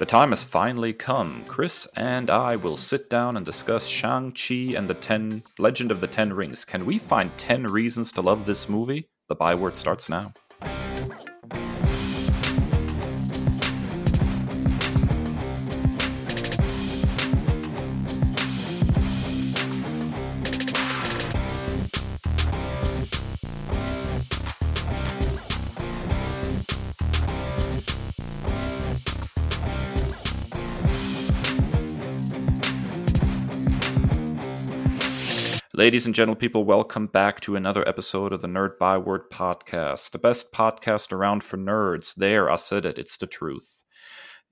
The time has finally come. Kris and I will sit down and discuss Shang-Chi and the Ten Legend of the Ten Rings. Can we find 10 reasons to love this movie? The byword starts now. Ladies and gentle people, welcome back to another episode of the Nerd Byword podcast, the best podcast around for nerds. There, I said it, it's the truth.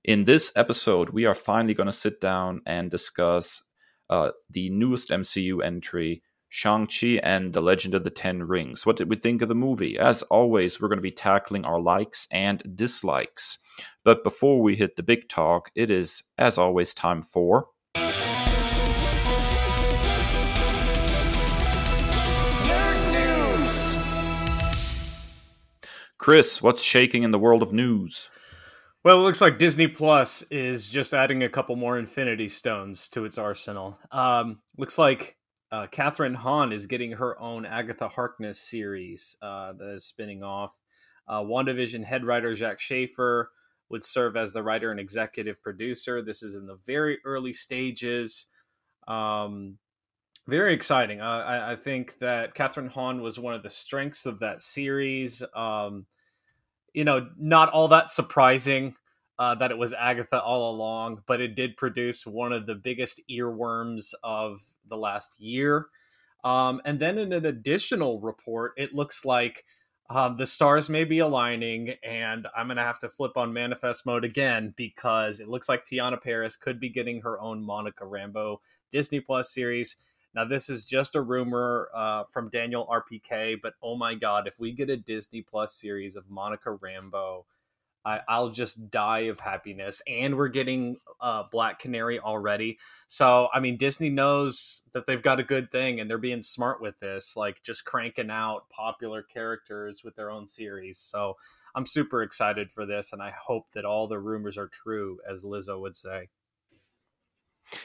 In this episode, we are finally going to sit down and discuss uh, the newest MCU entry, Shang-Chi and the Legend of the Ten Rings. What did we think of the movie? As always, we're going to be tackling our likes and dislikes. But before we hit the big talk, it is, as always, time for. Kris, what's shaking in the world of news? Well, it looks like Disney Plus is just adding a couple more Infinity Stones to its arsenal. Um, looks like uh, Kathryn Hahn is getting her own Agatha Harkness series uh, that is spinning off. Uh, WandaVision head writer Jac Schaeffer would serve as the writer and executive producer. This is in the very early stages. Um, very exciting. Uh, I, I, think that Kathryn Hahn was one of the strengths of that series. Um, you know, not all that surprising uh, that it was Agatha all along, but it did produce one of the biggest earworms of the last year. Um, and then in an additional report, it looks like um, the stars may be aligning, and I'm going to have to flip on manifest mode again because it looks like Teyonah Parris could be getting her own Monica Rambeau Disney Plus series. Now, this is just a rumor uh, from Daniel RPK, but oh my God, if we get a Disney Plus series of Monica Rambeau, I, will just die of happiness. And we're getting uh, Black Canary already. So, I mean, Disney knows that they've got a good thing and they're being smart with this, like just cranking out popular characters with their own series. So, I'm super excited for this. And I hope that all the rumors are true, as Lizzo would say.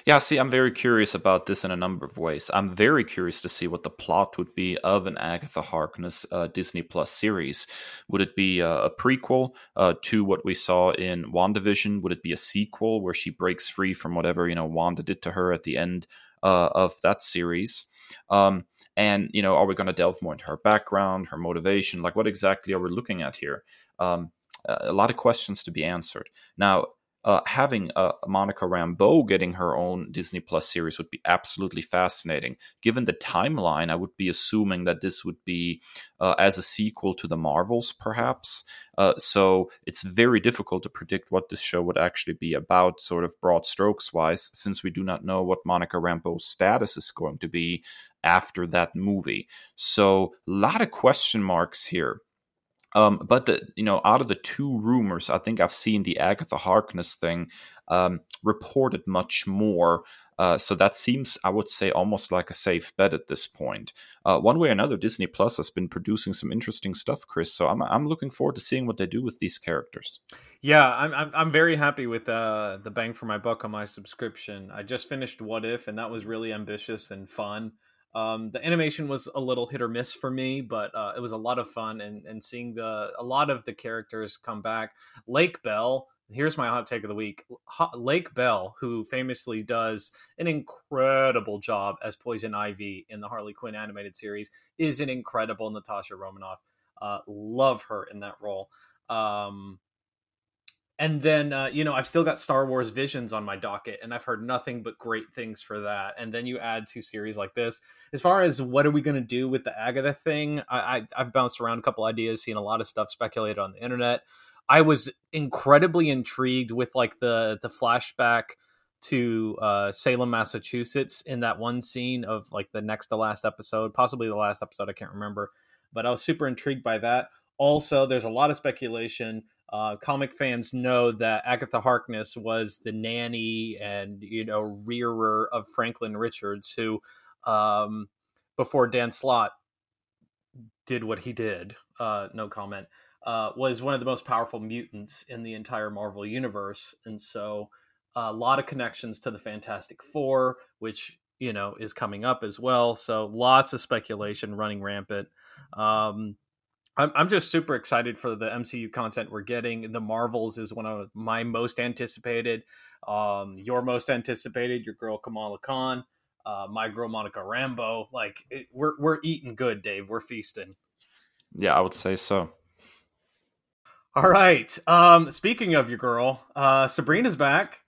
Yeah, see, I'm very curious about this in a number of ways. I'm very curious to see what the plot would be of an Agatha Harkness uh, Disney Plus series. Would it be a, a prequel uh, to what we saw in WandaVision? Would it be a sequel where she breaks free from whatever you know Wanda did to her at the end uh, of that series? Um, and you know, are we going to delve more into her background, her motivation? Like, what exactly are we looking at here? Um, a lot of questions to be answered. Now, uh, having uh, Monica Rambeau getting her own Disney Plus series would be absolutely fascinating. Given the timeline, I would be assuming that this would be uh, as a sequel to the Marvels, perhaps. Uh, so it's very difficult to predict what this show would actually be about, sort of broad strokes wise, since we do not know what Monica Rambeau's status is going to be after that movie. So a lot of question marks here. Um, but the you know out of the two rumors, I think I've seen the Agatha Harkness thing um, reported much more. Uh, so that seems, I would say, almost like a safe bet at this point. Uh, one way or another, Disney Plus has been producing some interesting stuff, Kris. So I'm I'm looking forward to seeing what they do with these characters. Yeah, I'm I'm, I'm very happy with uh, the bang for my buck on my subscription. I just finished What If, and that was really ambitious and fun. Um, the animation was a little hit or miss for me, but uh, it was a lot of fun and, and seeing the a lot of the characters come back. Lake Bell, here's my hot take of the week. Lake Bell, who famously does an incredible job as Poison Ivy in the Harley Quinn animated series, is an incredible Natasha Romanoff. Uh, love her in that role. Um, and then uh, you know i've still got star wars visions on my docket and i've heard nothing but great things for that. And then you add two series like this. As far as what are we going to do with the agatha thing I, I have bounced around a couple ideas seen a lot of stuff speculated on the internet. I was incredibly intrigued with like the the flashback to uh, salem massachusetts in that one scene of like the next to last episode possibly the last episode i can't remember but i was super intrigued by that. Also there's a lot of speculation uh, comic fans know that Agatha Harkness was the nanny and you know rearer of Franklin Richards, who um, before Dan Slott did what he did. Uh, no comment. uh, was one of the most powerful mutants in the entire Marvel universe, and so a lot of connections to the Fantastic Four, which you know is coming up as well. So lots of speculation running rampant. Um, I'm, I'm just super excited for the MCU content we're getting. The Marvels is one of my most anticipated. Um, your most anticipated, your girl Kamala Khan, uh, my girl Monica Rambeau. Like it, we're we're eating good, Dave. We're feasting. Yeah, I would say so. All right. Um, speaking of your girl, uh, Sabrina's back.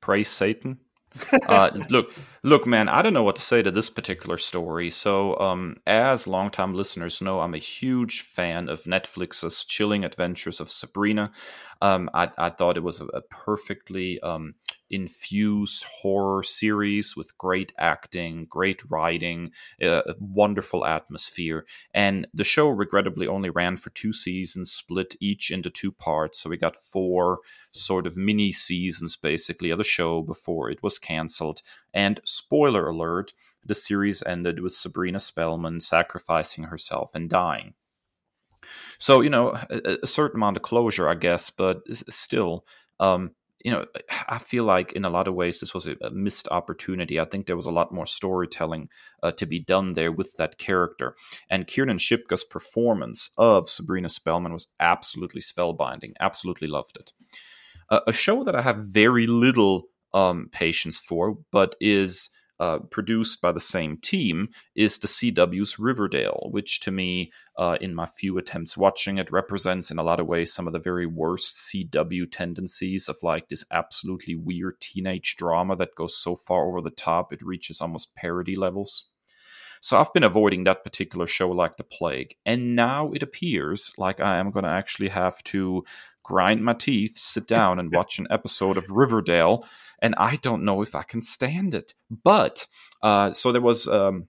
Praise Satan uh, look, look, man, I don't know what to say to this particular story. So, um, as longtime listeners know, I'm a huge fan of Netflix's Chilling Adventures of Sabrina. Um, I, I, thought it was a, a perfectly um, infused horror series with great acting, great writing, uh, wonderful atmosphere. And the show regrettably only ran for two seasons, split each into two parts. So we got four sort of mini seasons basically of the show before it was canceled. And spoiler alert, the series ended with Sabrina Spellman sacrificing herself and dying. So, you know, a, a certain amount of closure, I guess, but still, um, you know, I feel like in a lot of ways this was a, missed opportunity. I think there was a lot more storytelling uh, to be done there with that character. And Kiernan Shipka's performance of Sabrina Spellman was absolutely spellbinding. Absolutely loved it. Uh, a show that I have very little um, patience for, but is uh, produced by the same team is the CW's Riverdale, which to me, uh, in my few attempts watching it, represents in a lot of ways some of the very worst CW tendencies of like this absolutely weird teenage drama that goes so far over the top it reaches almost parody levels. So I've been avoiding that particular show like the plague. And now it appears like I am going to actually have to grind my teeth, sit down, and watch an episode of Riverdale and I don't know if I can stand it. But uh, so there was um,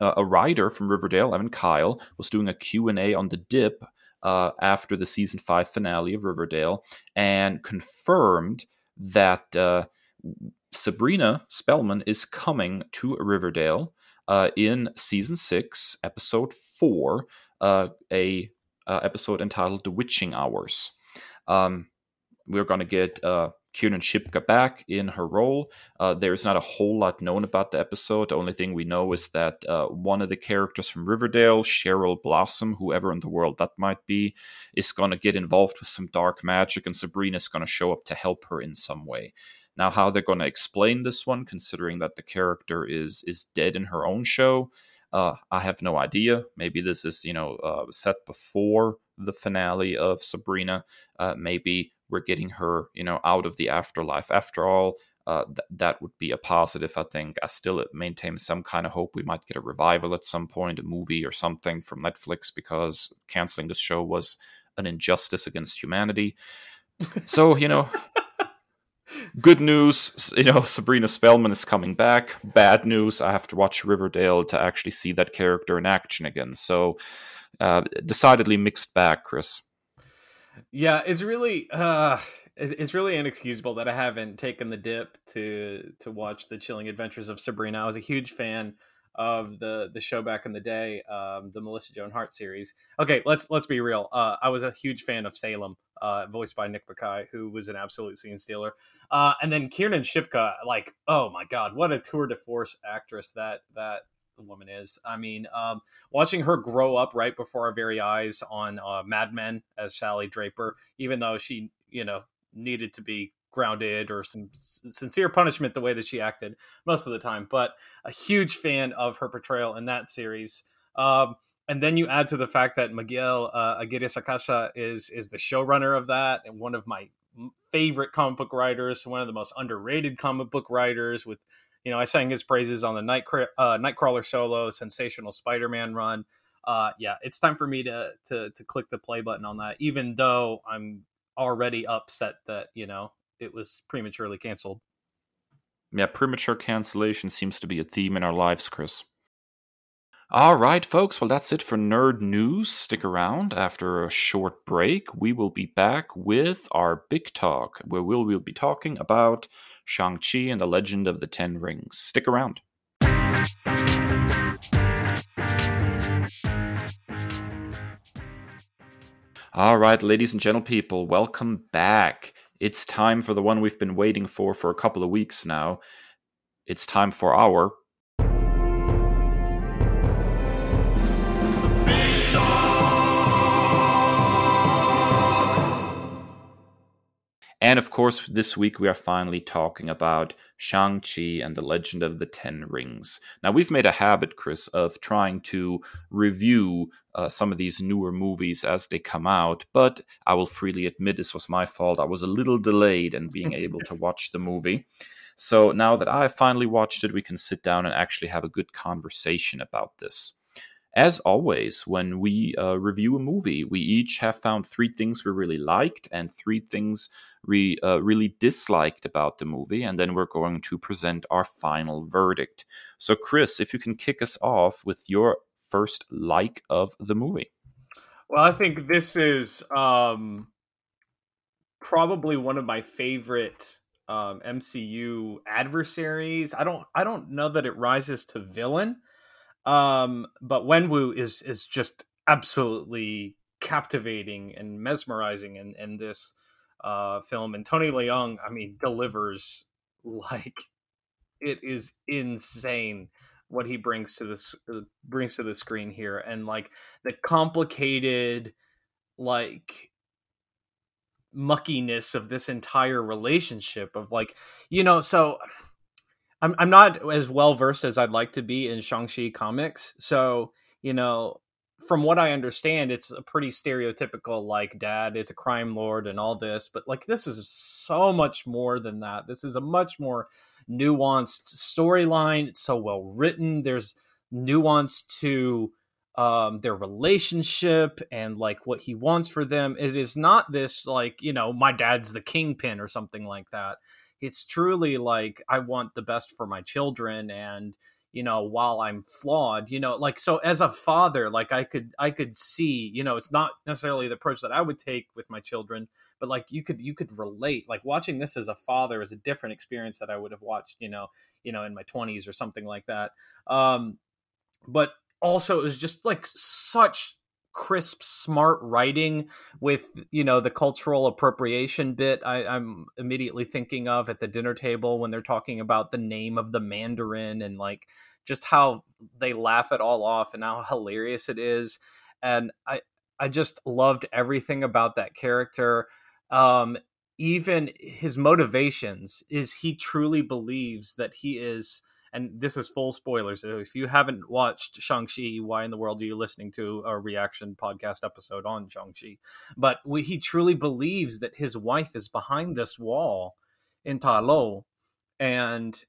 a writer from Riverdale, Evan Kyle, was doing a Q and A on the Dip uh, after the season five finale of Riverdale, and confirmed that uh, Sabrina Spellman is coming to Riverdale uh, in season six, episode four, uh, a uh, episode entitled "The Witching Hours." Um, we're going to get Kiernan Shipka back in her role. Uh, there's not a whole lot known about the episode. The only thing we know is that uh, one of the characters from Riverdale, Cheryl Blossom, whoever in the world that might be, is going to get involved with some dark magic, and Sabrina's going to show up to help her in some way. Now, how they're going to explain this one, considering that the character is is dead in her own show, uh, I have no idea. Maybe this is you know uh, set before the finale of Sabrina. Uh, maybe we're getting her, you know, out of the afterlife. After all, uh, th- that would be a positive. I think I still maintain some kind of hope we might get a revival at some point, a movie or something from Netflix, because canceling this show was an injustice against humanity. So you know. Good news, you know, Sabrina Spellman is coming back. Bad news, I have to watch Riverdale to actually see that character in action again. So, uh, decidedly mixed bag, Kris. Yeah, it's really uh it's really inexcusable that I haven't taken the dip to to watch the chilling adventures of Sabrina. I was a huge fan of the the show back in the day, um, the Melissa Joan Hart series. Okay, let's let's be real. Uh, I was a huge fan of Salem, uh, voiced by Nick Bakay, who was an absolute scene stealer. Uh, and then Kiernan Shipka, like, oh my god, what a tour de force actress that that the woman is. I mean, um, watching her grow up right before our very eyes on uh, Mad Men as Sally Draper, even though she, you know, needed to be grounded or some sincere punishment the way that she acted most of the time. But a huge fan of her portrayal in that series. Um, and then you add to the fact that Miguel uh, Aguirre Sacasa is is the showrunner of that and one of my favorite comic book writers, one of the most underrated comic book writers with you know, I sang his praises on the Night uh, Nightcrawler solo, sensational Spider-Man run. Uh, yeah, it's time for me to to to click the play button on that, even though I'm already upset that you know it was prematurely canceled. Yeah, premature cancellation seems to be a theme in our lives, Kris. All right, folks. Well, that's it for Nerd News. Stick around after a short break. We will be back with our big talk, where we'll, we'll be talking about Shang-Chi and the Legend of the Ten Rings. Stick around. All right, ladies and gentle people, welcome back. It's time for the one we've been waiting for for a couple of weeks now. It's time for our And of course, this week we are finally talking about Shang-Chi and the Legend of the Ten Rings. Now, we've made a habit, Kris, of trying to review uh, some of these newer movies as they come out, but I will freely admit this was my fault. I was a little delayed in being able to watch the movie. So now that I finally watched it, we can sit down and actually have a good conversation about this. As always, when we uh, review a movie, we each have found three things we really liked and three things we uh, really disliked about the movie, and then we're going to present our final verdict. So, Kris, if you can kick us off with your first like of the movie. Well, I think this is um, probably one of my favorite um, MCU adversaries. I don't, I don't know that it rises to villain um, but Wenwu is is just absolutely captivating and mesmerizing in, in this uh, film. And Tony Leung, I mean, delivers like it is insane what he brings to this uh, brings to the screen here, and like the complicated like muckiness of this entire relationship of like you know so I'm I'm not as well versed as I'd like to be in Shang-Chi comics. So, you know, from what I understand, it's a pretty stereotypical like dad is a crime lord and all this, but like this is so much more than that. This is a much more nuanced storyline. It's so well written. There's nuance to um, their relationship and like what he wants for them. It is not this like, you know, my dad's the kingpin or something like that it's truly like I want the best for my children and you know while i'm flawed you know like so as a father like i could i could see you know it's not necessarily the approach that i would take with my children but like you could you could relate like watching this as a father is a different experience that i would have watched you know you know in my 20s or something like that um but also it was just like such crisp, smart writing with you know the cultural appropriation bit. I, I'm immediately thinking of at the dinner table when they're talking about the name of the Mandarin and like just how they laugh it all off and how hilarious it is. And I I just loved everything about that character. Um, even his motivations is he truly believes that he is and this is full spoilers. So if you haven't watched Shang-Chi, why in the world are you listening to a reaction podcast episode on Shang-Chi? But we, he truly believes that his wife is behind this wall in Ta Lo, and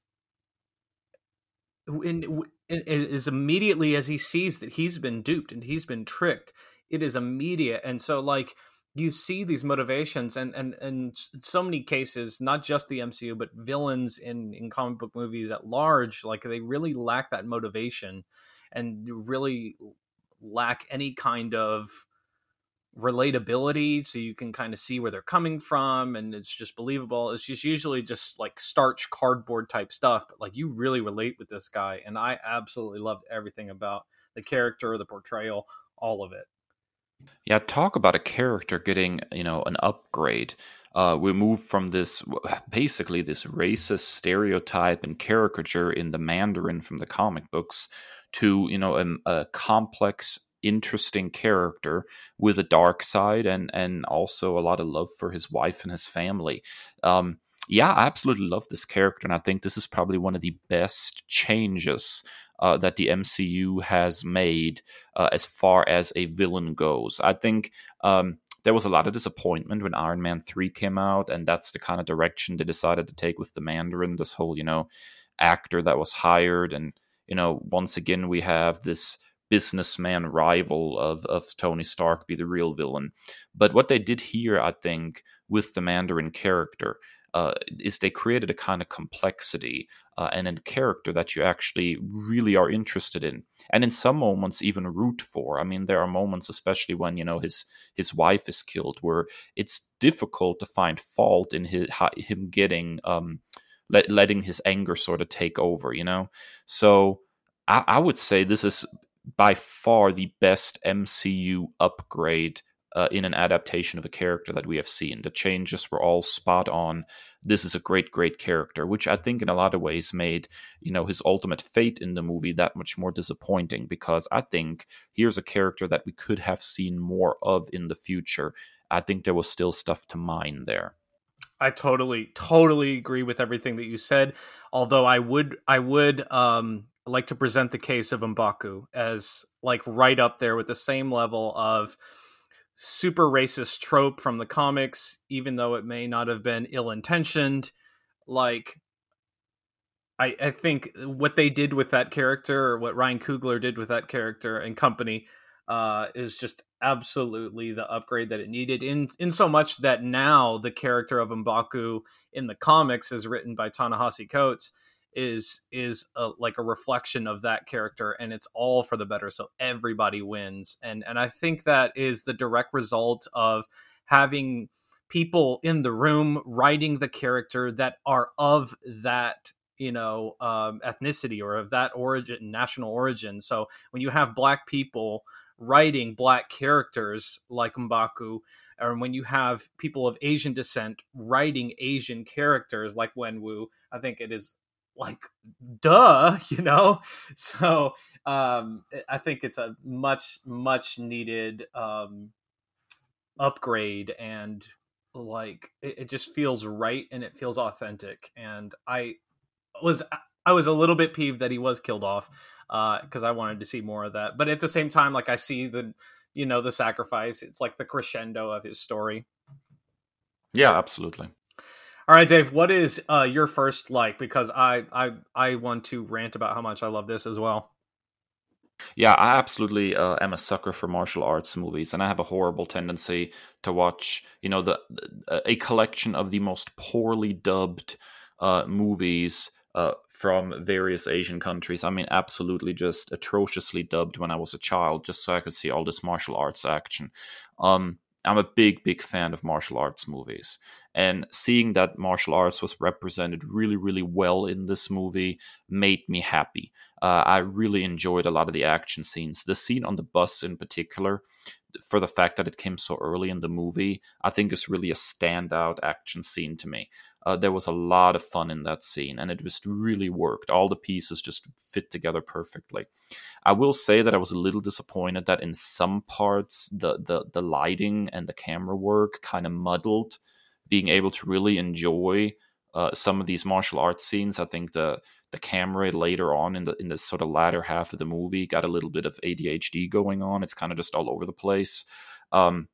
in, is immediately as he sees that he's been duped and he's been tricked, it is immediate. And so, like, you see these motivations and and and so many cases not just the MCU but villains in in comic book movies at large like they really lack that motivation and really lack any kind of relatability so you can kind of see where they're coming from and it's just believable. It's just usually just like starch cardboard type stuff but like you really relate with this guy and i absolutely loved everything about the character the portrayal all of it yeah, talk about a character getting, you know, an upgrade. Uh, we move from this basically this racist stereotype and caricature in the Mandarin from the comic books to, you know, a, a complex, interesting character with a dark side and and also a lot of love for his wife and his family. Um, yeah, I absolutely love this character, and I think this is probably one of the best changes uh, that the MCU has made uh, as far as a villain goes. I think um, there was a lot of disappointment when Iron Man 3 came out, and that's the kind of direction they decided to take with the Mandarin, this whole, you know, actor that was hired. And, you know, once again, we have this businessman rival of, of Tony Stark be the real villain. But what they did here, I think, with the Mandarin character uh, is they created a kind of complexity uh, and a character that you actually really are interested in, and in some moments even root for. I mean, there are moments, especially when you know his his wife is killed, where it's difficult to find fault in his him getting um, let, letting his anger sort of take over. You know, so I, I would say this is by far the best MCU upgrade uh, in an adaptation of a character that we have seen. The changes were all spot on. This is a great, great character, which I think in a lot of ways made you know his ultimate fate in the movie that much more disappointing because I think here's a character that we could have seen more of in the future. I think there was still stuff to mine there. I totally, totally agree with everything that you said. Although I would, I would um, like to present the case of Mbaku as like right up there with the same level of super racist trope from the comics, even though it may not have been ill intentioned. Like, I, I think what they did with that character, or what Ryan Coogler did with that character and company, uh, is just absolutely the upgrade that it needed. In in so much that now the character of Mbaku in the comics is written by Ta-Nehisi Coates is is a, like a reflection of that character and it's all for the better so everybody wins. And and i think that is the direct result of having people in the room writing the character that are of that you know um, ethnicity or of that origin national origin. So when you have black people writing black characters like mbaku or when you have people of asian descent writing asian characters like wenwu i think it is like duh you know? So um i think it's a much much needed um upgrade and like it, it just feels right and it feels authentic. And i was i was a little bit peeved that he was killed off uh because i wanted to see more of that. But at the same time like i see the you know the sacrifice. It's like the crescendo of his story. Yeah absolutely all right, Dave. What is uh, your first like? Because I I I want to rant about how much I love this as well. Yeah, I absolutely uh, am a sucker for martial arts movies, and I have a horrible tendency to watch, you know, the a collection of the most poorly dubbed uh, movies uh, from various Asian countries. I mean, absolutely just atrociously dubbed when I was a child, just so I could see all this martial arts action. Um, I'm a big, big fan of martial arts movies. And seeing that martial arts was represented really, really well in this movie made me happy. Uh, I really enjoyed a lot of the action scenes. The scene on the bus, in particular, for the fact that it came so early in the movie, I think is really a standout action scene to me. Uh, there was a lot of fun in that scene, and it just really worked. All the pieces just fit together perfectly. I will say that I was a little disappointed that in some parts the the, the lighting and the camera work kind of muddled being able to really enjoy uh, some of these martial arts scenes. I think the the camera later on in the in the sort of latter half of the movie got a little bit of ADHD going on. It's kind of just all over the place. Um,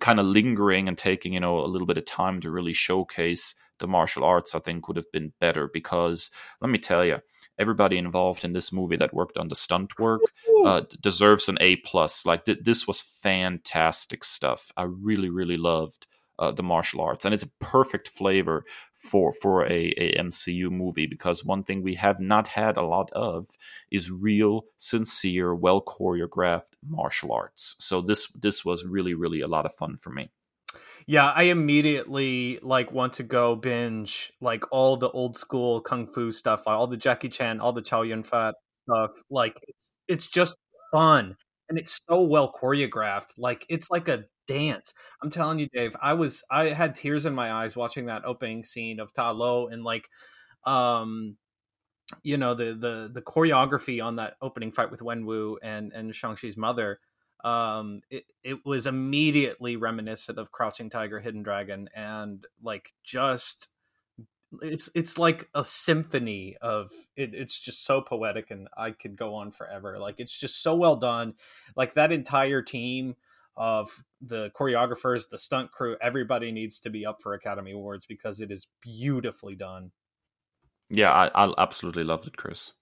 kind of lingering and taking you know a little bit of time to really showcase the martial arts i think would have been better because let me tell you everybody involved in this movie that worked on the stunt work uh, deserves an a plus like th- this was fantastic stuff i really really loved uh, the martial arts, and it's a perfect flavor for for a, a MCU movie because one thing we have not had a lot of is real, sincere, well choreographed martial arts. So this this was really really a lot of fun for me. Yeah, I immediately like want to go binge like all the old school kung fu stuff, all the Jackie Chan, all the Chow Yun Fat stuff. Like it's it's just fun and it's so well choreographed. Like it's like a dance. I'm telling you, Dave, I was I had tears in my eyes watching that opening scene of Ta Lo and like um you know the the the choreography on that opening fight with Wen Wu and and Shang-Chi's mother um it, it was immediately reminiscent of Crouching Tiger Hidden Dragon and like just it's it's like a symphony of it, it's just so poetic and i could go on forever like it's just so well done like that entire team of the choreographers, the stunt crew, everybody needs to be up for Academy Awards because it is beautifully done. Yeah, I, I absolutely loved it, Kris.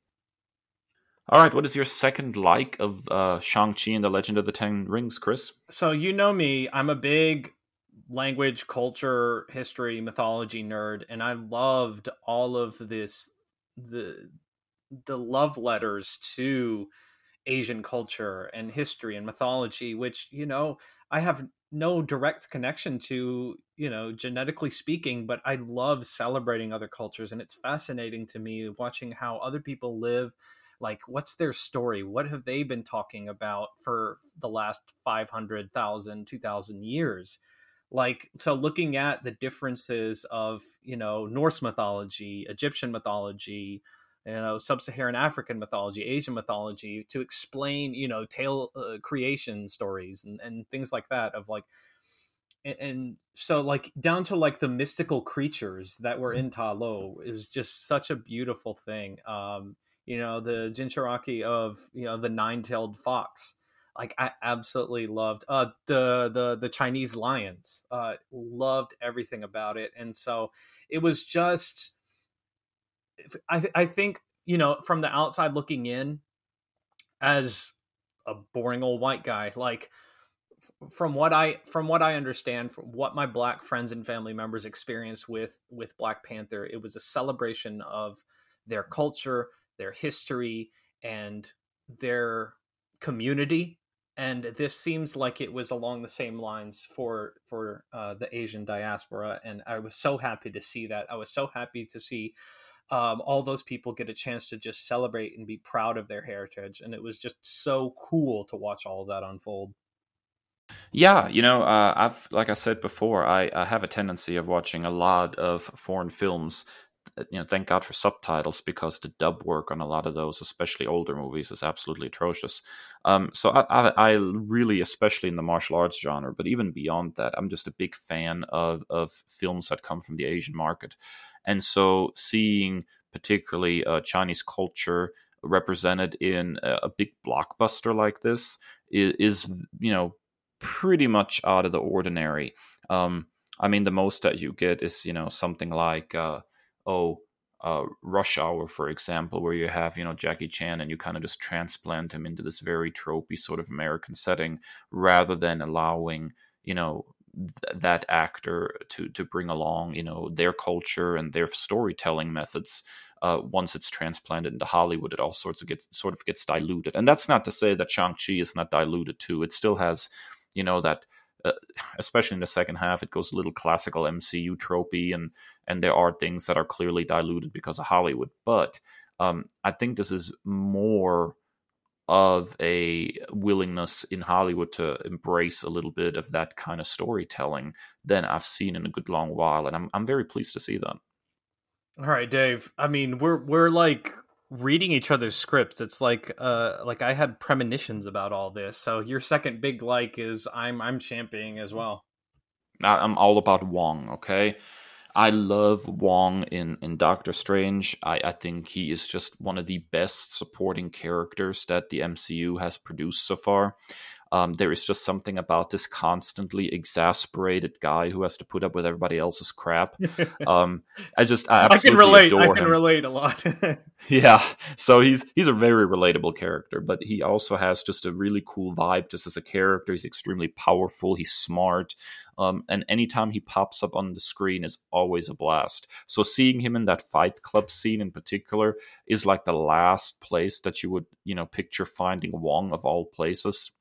All right, what is your second like of uh, Shang-Chi and the Legend of the Ten Rings, Kris? So, you know me, I'm a big language, culture, history, mythology nerd, and I loved all of this the the love letters to Asian culture and history and mythology, which, you know, I have no direct connection to, you know, genetically speaking, but I love celebrating other cultures. And it's fascinating to me watching how other people live, like what's their story? What have they been talking about for the last 500,000 2000 years? Like so looking at the differences of you know norse mythology egyptian mythology you know sub-saharan african mythology asian mythology to explain you know tale uh, creation stories and, and things like that of like and, and, so like down to like the mystical creatures that were in Ta Lo it was just such a beautiful thing. Um you know the jinchuriki of you know the nine-tailed fox. Like I absolutely loved uh the the the Chinese lions. Uh loved everything about it. And so it was just I I think you know from the outside looking in as a boring old white guy like from what I from what I understand from what my black friends and family members experienced with with Black Panther it was a celebration of their culture their history and their community and this seems like it was along the same lines for for uh, the Asian diaspora, and I was so happy to see that. I was so happy to see um, all those people get a chance to just celebrate and be proud of their heritage, and it was just so cool to watch all of that unfold. Yeah, you know, uh, I've like I said before, I, I have a tendency of watching a lot of foreign films you know, thank God for subtitles because the dub work on a lot of those, especially older movies, is absolutely atrocious. Um, so I, I, I, really, especially in the martial arts genre, but even beyond that, I'm just a big fan of of films that come from the Asian market, and so seeing particularly uh, Chinese culture represented in a, a, big blockbuster like this is, is, you know, pretty much out of the ordinary. Um, I mean, the most that you get is you know something like. Uh, oh, uh, Rush Hour, for example, where you have you know Jackie Chan and you kind of just transplant him into this very tropey sort of American setting, rather than allowing you know th- that actor to to bring along you know their culture and their storytelling methods. Uh, once it's transplanted into Hollywood, it all sorts of gets sort of gets diluted, and that's not to say that Shang Chi is not diluted too. It still has you know that uh, especially in the second half, it goes a little classical MCU tropey, and and there are things that are clearly diluted because of Hollywood. But um, I think this is more of a willingness in Hollywood to embrace a little bit of that kind of storytelling than I've seen in a good long while, and I'm I'm very pleased to see that. All right, Dave. I mean, we're we're like reading each other's scripts it's like uh like i had premonitions about all this. So your second big like is i'm i'm championing as well. I'm all about wong okay? I love wong in in doctor strange. I i think he is just one of the best supporting characters that the mcu has produced so far um, there is just something about this constantly exasperated guy who has to put up with everybody else's crap. Um, I just I, I can relate. I can him. relate a lot. yeah, so he's he's a very relatable character, but he also has just a really cool vibe. Just as a character, he's extremely powerful. He's smart, um, and anytime he pops up on the screen is always a blast. So seeing him in that Fight Club scene in particular is like the last place that you would you know picture finding Wong of all places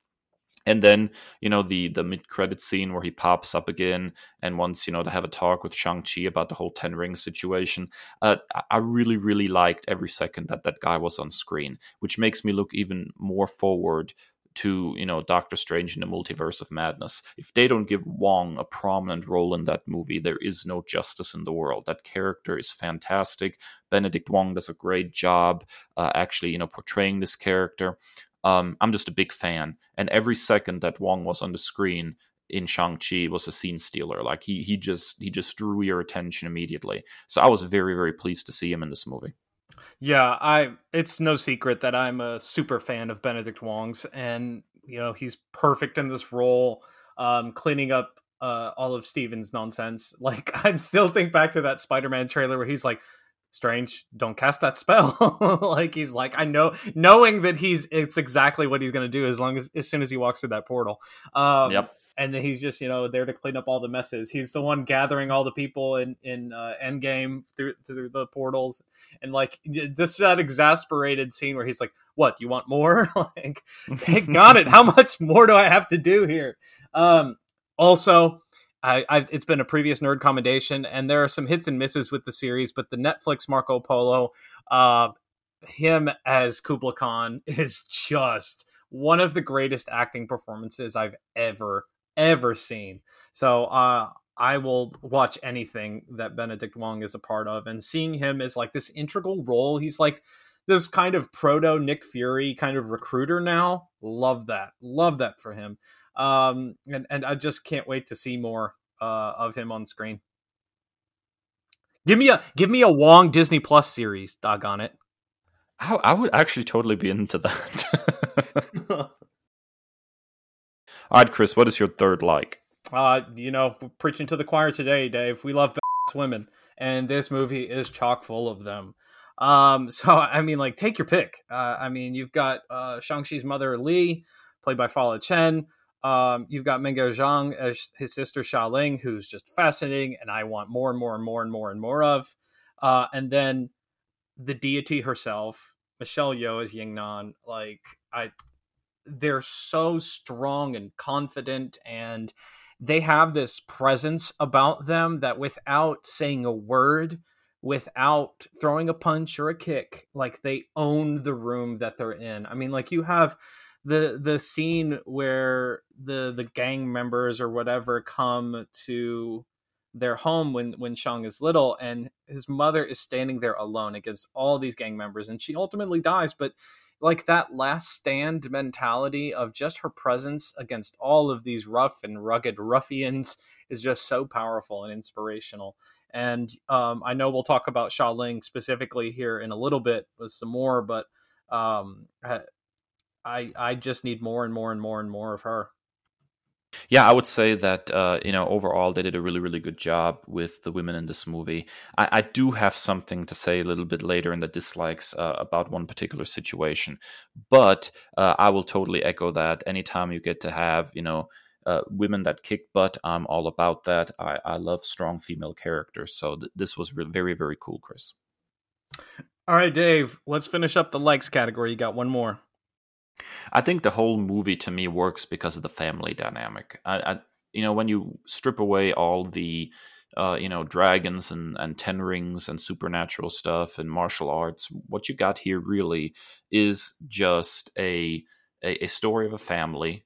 and then you know the the mid credit scene where he pops up again and wants you know to have a talk with Shang Chi about the whole Ten Ring situation. Uh, I really really liked every second that that guy was on screen, which makes me look even more forward to you know Doctor Strange in the Multiverse of Madness. If they don't give Wong a prominent role in that movie, there is no justice in the world. That character is fantastic. Benedict Wong does a great job, uh, actually, you know, portraying this character. Um, I'm just a big fan, and every second that Wong was on the screen in Shang Chi was a scene stealer. Like he he just he just drew your attention immediately. So I was very very pleased to see him in this movie. Yeah, I it's no secret that I'm a super fan of Benedict Wong's, and you know he's perfect in this role, um, cleaning up uh, all of Stephen's nonsense. Like I'm still think back to that Spider-Man trailer where he's like, strange don't cast that spell. Like he's like i know knowing that he's it's exactly what he's going to do as long as as soon as he walks through that portal. Um yep. and then he's just you know there to clean up all the messes. He's the one gathering all the people in in uh, endgame through through the portals. And like just that exasperated scene where he's like what you want more? Like got it how much more do i have to do here? Um also I, I've, it's been a previous nerd commendation, and there are some hits and misses with the series, but the Netflix Marco Polo uh, him as Kubla Khan is just one of the greatest acting performances I've ever ever seen. So uh, I will watch anything that Benedict Wong is a part of, and seeing him as like this integral role. He's like this kind of proto Nick Fury kind of recruiter now. Love that. Love that for him. Um, and and I just can't wait to see more uh, of him on screen. Give me a give me a Wong Disney Plus series. Doggone it. I, I would actually totally be into that. All right, Kris, what is your third like? Uh, you know, preaching to the choir today, Dave. We love women, and this movie is chock full of them. Um, so I mean, like, take your pick. Uh, I mean, you've got uh, Shang-Chi's mother Li, played by Fa Chen. Um, you've got Meng'er Zhang as his sister Xialing, who's just fascinating, and I want more and more and more and more and more of. Uh, and then the deity herself, Michelle Yeoh as Ying Nan. Like I, they're so strong and confident, and they have this presence about them that without saying a word, without throwing a punch or a kick, like they own the room that they're in. I mean, like you have the the scene where the the gang members or whatever come to their home when when Shang is little and his mother is standing there alone against all these gang members and she ultimately dies. But like that last stand mentality of just her presence against all of these rough and rugged ruffians is just so powerful and inspirational. And um, I know we'll talk about Xialing specifically here in a little bit with some more but um, I I just need more and more and more and more of her yeah, I would say that uh, you know overall they did a really really good job with the women in this movie. I, I do have something to say a little bit later in the dislikes uh, about one particular situation, but uh, I will totally echo that. Anytime you get to have you know uh, women that kick butt, I'm all about that. I, I love strong female characters, so th- this was re- very very cool, Kris. All right, Dave. Let's finish up the likes category. You got one more. I think the whole movie to me works because of the family dynamic. I, I you know, when you strip away all the uh, you know, dragons and, and ten rings and supernatural stuff and martial arts. What you got here really is just a a, a story of a family,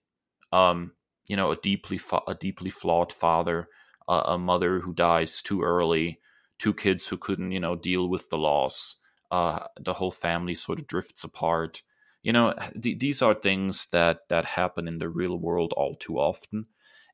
um, you know, a deeply fa- a deeply flawed father, uh, a mother who dies too early, two kids who couldn't you know deal with the loss. Uh, the whole family sort of drifts apart you know th- these are things that that happen in the real world all too often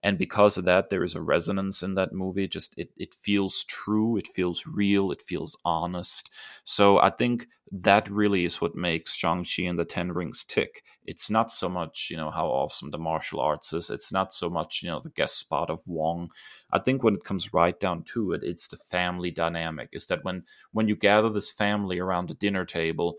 and because of that there is a resonance in that movie. Just it, it feels true it feels real it feels honest. So i think that really is what makes shang-chi and the ten rings tick. It's not so much you know how awesome the martial arts is. It's not so much you know the guest spot of wong. I think when it comes right down to it it's the family dynamic. Is that when when you gather this family around the dinner table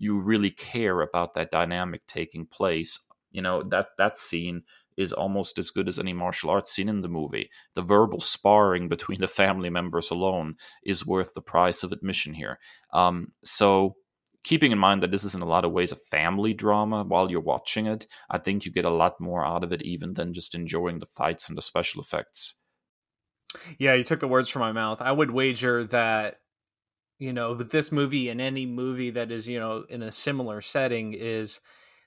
you really care about that dynamic taking place you know that that scene is almost as good as any martial arts scene in the movie. The verbal sparring between the family members alone is worth the price of admission here. Um, so keeping in mind that this is in a lot of ways a family drama while you're watching it i think you get a lot more out of it even than just enjoying the fights and the special effects. Yeah you took the words from my mouth. I would wager that you know this movie and any movie that is you know in a similar setting is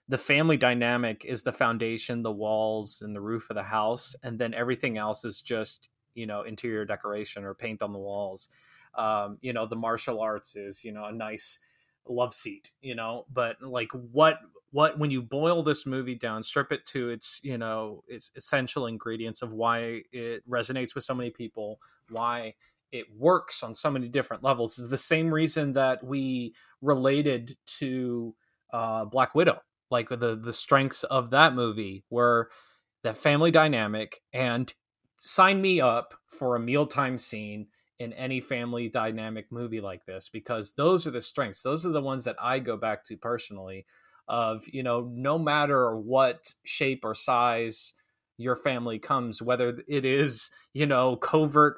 the family dynamic is the foundation the walls and the roof of the house and then everything else is just you know interior decoration or paint on the walls. Um, you know the martial arts is you know a nice love seat you know but like what what when you boil this movie down strip it to its you know its essential ingredients of why it resonates with so many people why it works on so many different levels is the same reason that we related to uh, Black Widow, like the the strengths of that movie were that family dynamic and sign me up for a mealtime scene in any family dynamic movie like this because those are the strengths. Those are the ones that i go back to personally of you know no matter what shape or size your family comes whether it is you know covert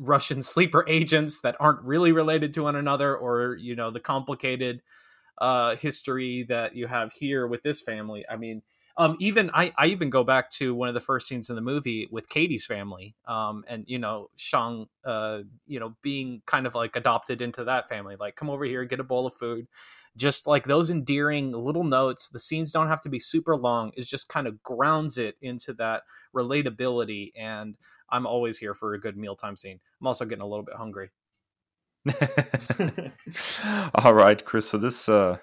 Russian sleeper agents that aren't really related to one another, or you know the complicated uh, history that you have here with this family. I mean, um, even I, I even go back to one of the first scenes in the movie with Katie's family, um, and you know Shang, uh, you know, being kind of like adopted into that family. Like, come over here, get a bowl of food. just like those endearing little notes. The scenes don't have to be super long. It just kind of grounds it into that relatability. And I'm always here for a good mealtime scene. I'm also getting a little bit hungry. All right, Kris. So this uh,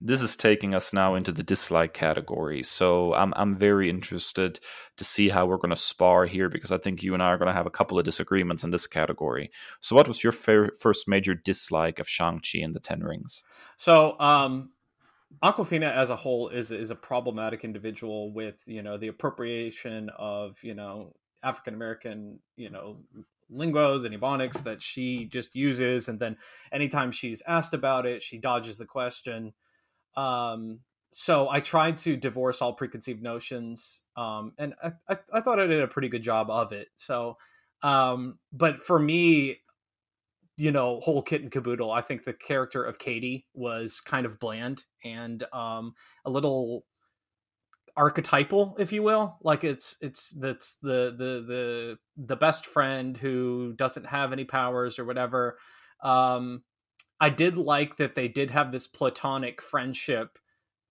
this is taking us now into the dislike category. So I'm I'm very interested to see how we're going to spar here because I think you and I are going to have a couple of disagreements in this category. So what was your fir- first major dislike of Shang-Chi and the Ten Rings? So um Awkwafina as a whole is is a problematic individual with, you know, the appropriation of, you know, African American, you know, lingos and ebonics that she just uses and then anytime she's asked about it, she dodges the question um, so I tried to divorce all preconceived notions, um, and I, I, I, thought I did a pretty good job of it. So, um, but for me, you know, whole kit and caboodle, I think the character of Katie was kind of bland and um, a little archetypal, if you will. Like it's it's that's the the the the best friend who doesn't have any powers or whatever. Um, I did like that they did have this platonic friendship,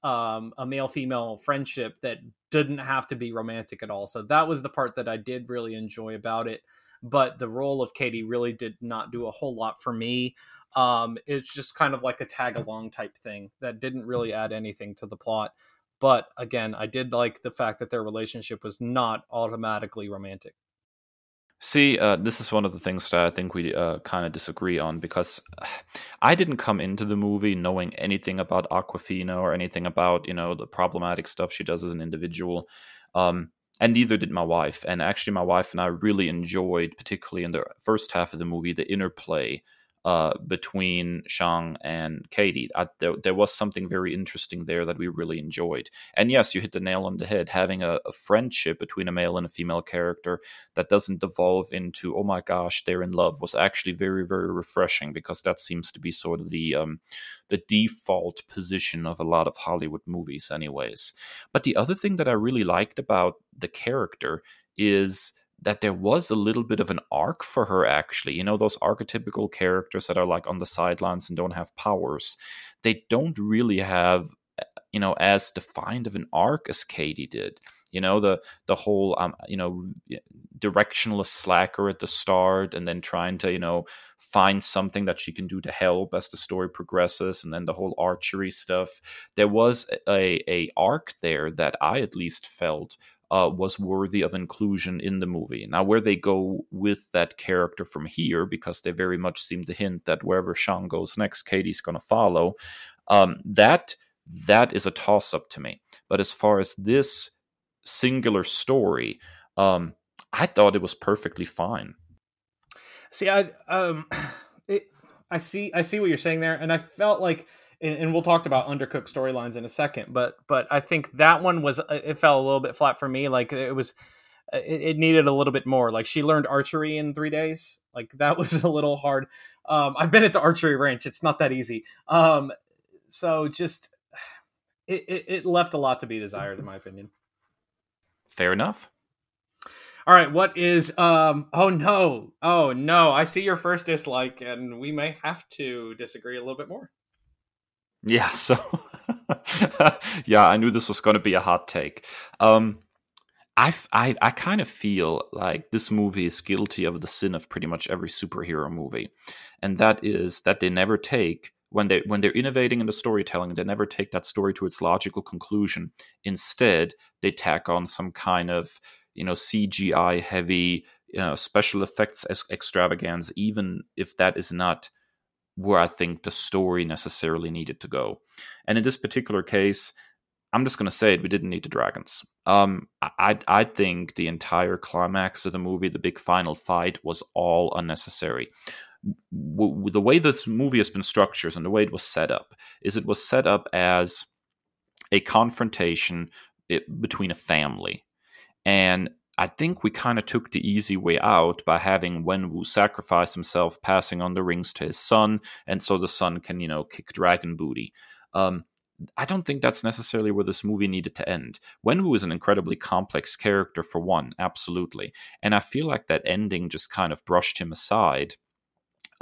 um, a male female friendship that didn't have to be romantic at all. So that was the part that I did really enjoy about it. But the role of Katie really did not do a whole lot for me. Um, it's just kind of like a tag along type thing that didn't really add anything to the plot. But again, I did like the fact that their relationship was not automatically romantic. See, uh, this is one of the things that I think we uh, kind of disagree on because I didn't come into the movie knowing anything about Awkwafina or anything about you know the problematic stuff she does as an individual, um, and neither did my wife. And actually, my wife and I really enjoyed, particularly in the first half of the movie, the interplay uh, between Shang and Katie. I, there, there, was something very interesting there that we really enjoyed. And yes, you hit the nail on the head. Having a, a, friendship between a male and a female character that doesn't devolve into oh my gosh they're in love was actually very very refreshing because that seems to be sort of the um, the default position of a lot of Hollywood movies, anyways. But the other thing that I really liked about the character is that there was a little bit of an arc for her actually. You know those archetypical characters that are like on the sidelines and don't have powers they don't really have eh, you know as defined of an arc as katie did. You know the the whole um you know directionless slacker at the start and then trying to you know find something that she can do to help as the story progresses and then the whole archery stuff. There was a a arc there that i at least felt uh, was worthy of inclusion in the movie. Now, where they go with that character from here, because they very much seem to hint that wherever Shang goes next, Katie's going to follow. Um, that that is a toss up to me. But as far as this singular story, um, I thought it was perfectly fine. See, I um, it, I see, I see what you're saying there, and I felt like and, and we'll talk about undercooked storylines in a second but but i think that one was uh, it fell a little bit flat for me like it was uh, it, it needed a little bit more like she learned archery in three days like that was a little hard um i've been at the archery range it's not that easy um so just it, it, it left a lot to be desired in my opinion fair enough all right, what is um oh no. Oh no, I see your first dislike and we may have to disagree a little bit more. Yeah, so yeah, I knew this was going to be a hot take. Um, I, I, I kind of feel like this movie is guilty of the sin of pretty much every superhero movie, and that is that they never take when they when they're innovating in the storytelling, they never take that story to its logical conclusion. Instead, they tack on some kind of you know CGI heavy you know, special effects extravagance, even if that is not where I think the story necessarily needed to go. And in this particular case, I'm just going to say it. We didn't need the dragons. Um, I I think the entire climax of the movie, the big final fight, was all unnecessary. W- the way this movie has been structured and the way it was set up is it was set up as a confrontation eh, between a family, and I think we kind of took the easy way out by having Wenwu sacrifice himself, passing on the rings to his son, and so the son can, you know, kick dragon booty. Um, I don't think that's necessarily where this movie needed to end. Wenwu is an incredibly complex character, for one, absolutely. And I feel like that ending just kind of brushed him aside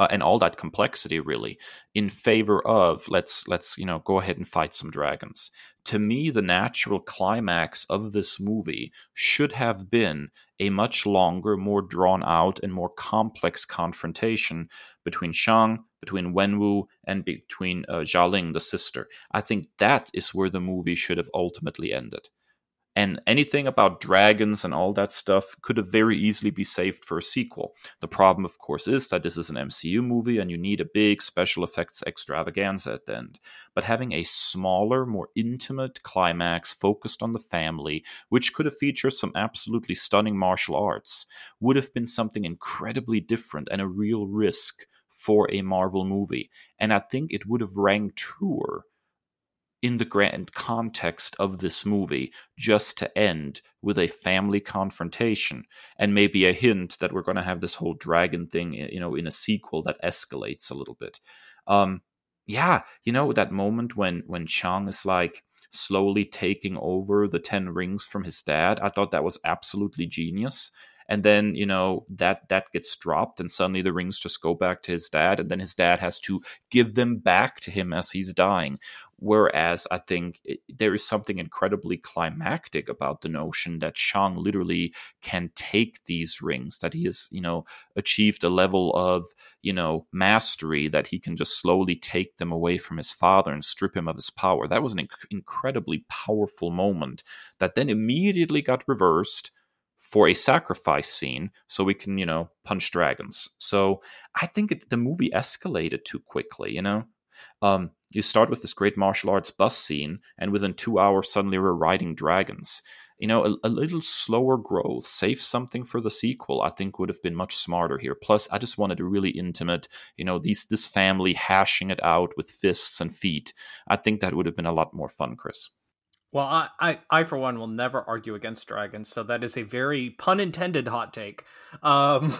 uh, and all that complexity really in favor of let's let's you know go ahead and fight some dragons. To me the natural climax of this movie should have been a much longer more drawn out and more complex confrontation between shang between wenwu and between uh, Xialing, the sister. I think that is where the movie should have ultimately ended and anything about dragons and all that stuff could have very easily be saved for a sequel. The problem, of course, is that this is an MCU movie and you need a big special effects extravaganza at the end. But having a smaller, more intimate climax focused on the family, which could have featured some absolutely stunning martial arts, would have been something incredibly different and a real risk for a Marvel movie. And I think it would have rang truer in the grand context of this movie just to end with a family confrontation and maybe a hint that we're going to have this whole dragon thing you know in a sequel that escalates a little bit. Um yeah you know that moment when when Shang is like slowly taking over the 10 rings from his dad i thought that was absolutely genius and then you know that that gets dropped and suddenly the rings just go back to his dad and then his dad has to give them back to him as he's dying Whereas I think it, there is something incredibly climactic about the notion that Shang literally can take these rings, that he has, you know, achieved a level of, you know, mastery that he can just slowly take them away from his father and strip him of his power. That was an inc- incredibly powerful moment that then immediately got reversed for a sacrifice scene so we can, you know, punch dragons. So I think it, the movie escalated too quickly, you know? Um, you start with this great martial arts bus scene, and within two hours, suddenly we're riding dragons. You know, a, a, little slower growth, save something for the sequel. I think would have been much smarter here. Plus, I just wanted a really intimate, you know, these this family hashing it out with fists and feet. I think that would have been a lot more fun, Kris. Well, I, I, I, for one, will never argue against dragons, so that is a very pun intended hot take. Um,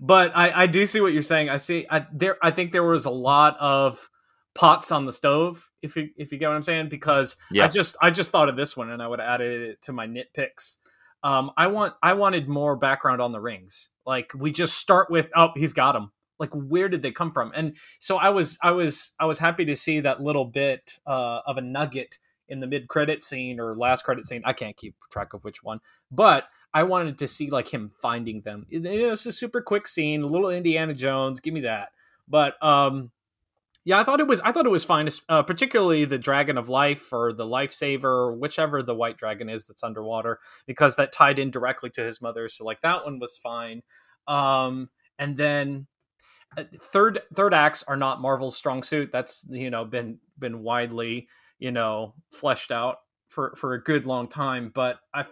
but I, I do see what you're saying. I see. I, there, I think there was a lot of pots on the stove, if you if you get what I'm saying, because yeah. I just I just thought of this one, and I would have added it to my nitpicks. Um, I want I wanted more background on the rings. Like we just start with, oh, he's got them like where did they come from? And so i was i was i was happy to see that little bit uh, of a nugget in the mid credit scene or last credit scene. I can't keep track of which one but i wanted to see like him finding them. It's a super quick scene a little indiana jones give me that. But um yeah i thought it was i thought it was fine uh, particularly the dragon of life or the lifesaver or whichever the white dragon is that's underwater because that tied in directly to his mother. So like that one was fine. Um and then Uh, third third acts are not Marvel's strong suit. That's you know been been widely you know fleshed out for for a good long time. But I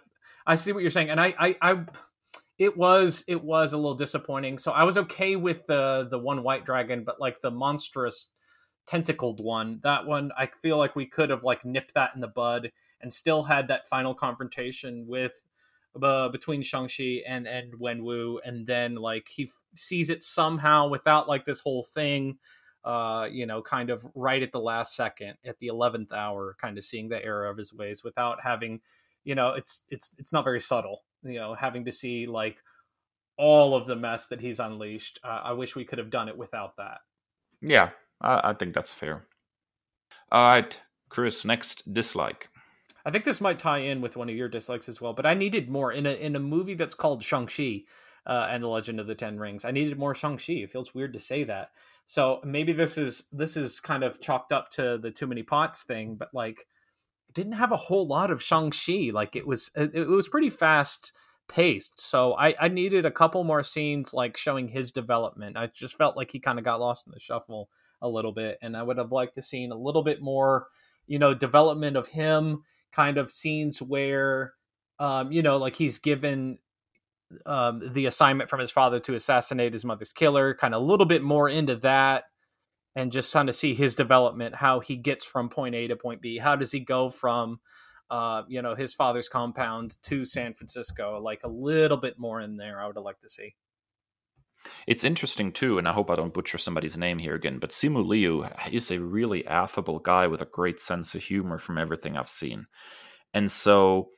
I see what you're saying, and I I, I it was it was a little disappointing. So I was okay with the the one white dragon, but like the monstrous tentacled one, that one I feel like we could have like nipped that in the bud and still had that final confrontation with uh, between Shang-Chi and and Wenwu and then like he f- sees it somehow without like this whole thing uh you know kind of right at the last second at the 11th hour kind of seeing the error of his ways without having you know it's it's it's not very subtle you know having to see like all of the mess that he's unleashed. Uh, i wish we could have done it without that. Yeah I, I think that's fair. All right kris next dislike I think this might tie in with one of your dislikes as well, but I needed more in a in a movie that's called Shang Chi uh, and the Legend of the Ten Rings. I needed more Shang Chi. It feels weird to say that. So maybe this is this is kind of chalked up to the too many pots thing, but like didn't have a whole lot of Shang Chi. Like it was it, it was pretty fast paced. So I, I needed a couple more scenes like showing his development. I just felt like he kind of got lost in the shuffle a little bit, and I would have liked to seen a little bit more, you know, development of him kind of scenes where um, you know like he's given um, the assignment from his father to assassinate his mother's killer kind of a little bit more into that and just kind of see his development how he gets from point a to point b. How does he go from uh, you know his father's compound to san francisco? Like a little bit more in there i would have liked to see it's interesting too, and I hope I don't butcher somebody's name here again, but Simu Liu is a really affable guy with a great sense of humor from everything I've seen. And so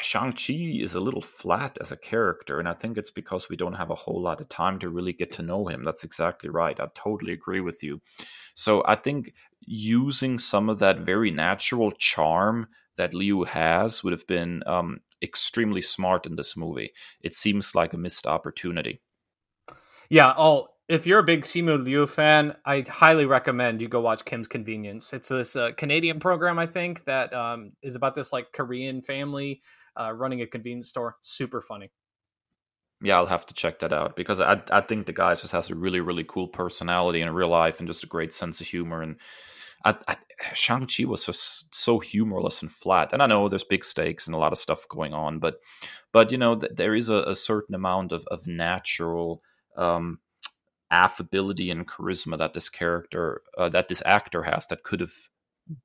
Shang-Chi is a little flat as a character, and I think it's because we don't have a whole lot of time to really get to know him. That's exactly right. I totally agree with you. So I think using some of that very natural charm that Liu has would have been um, extremely smart in this movie. It seems like a missed opportunity. Yeah. Oh, if you're a big Simu Liu fan, I highly recommend you go watch Kim's Convenience. It's this uh, Canadian program, I think, that um, is about this like Korean family uh, running a convenience store. Super funny. Yeah, I'll have to check that out because I I think the guy just has a really really cool personality in real life and just a great sense of humor and I, I, Shang-Chi was just so humorless and flat. And I know there's big stakes and a lot of stuff going on, but but you know th- there is a, a, certain amount of of natural um, affability and charisma that this character uh, that this actor has that could have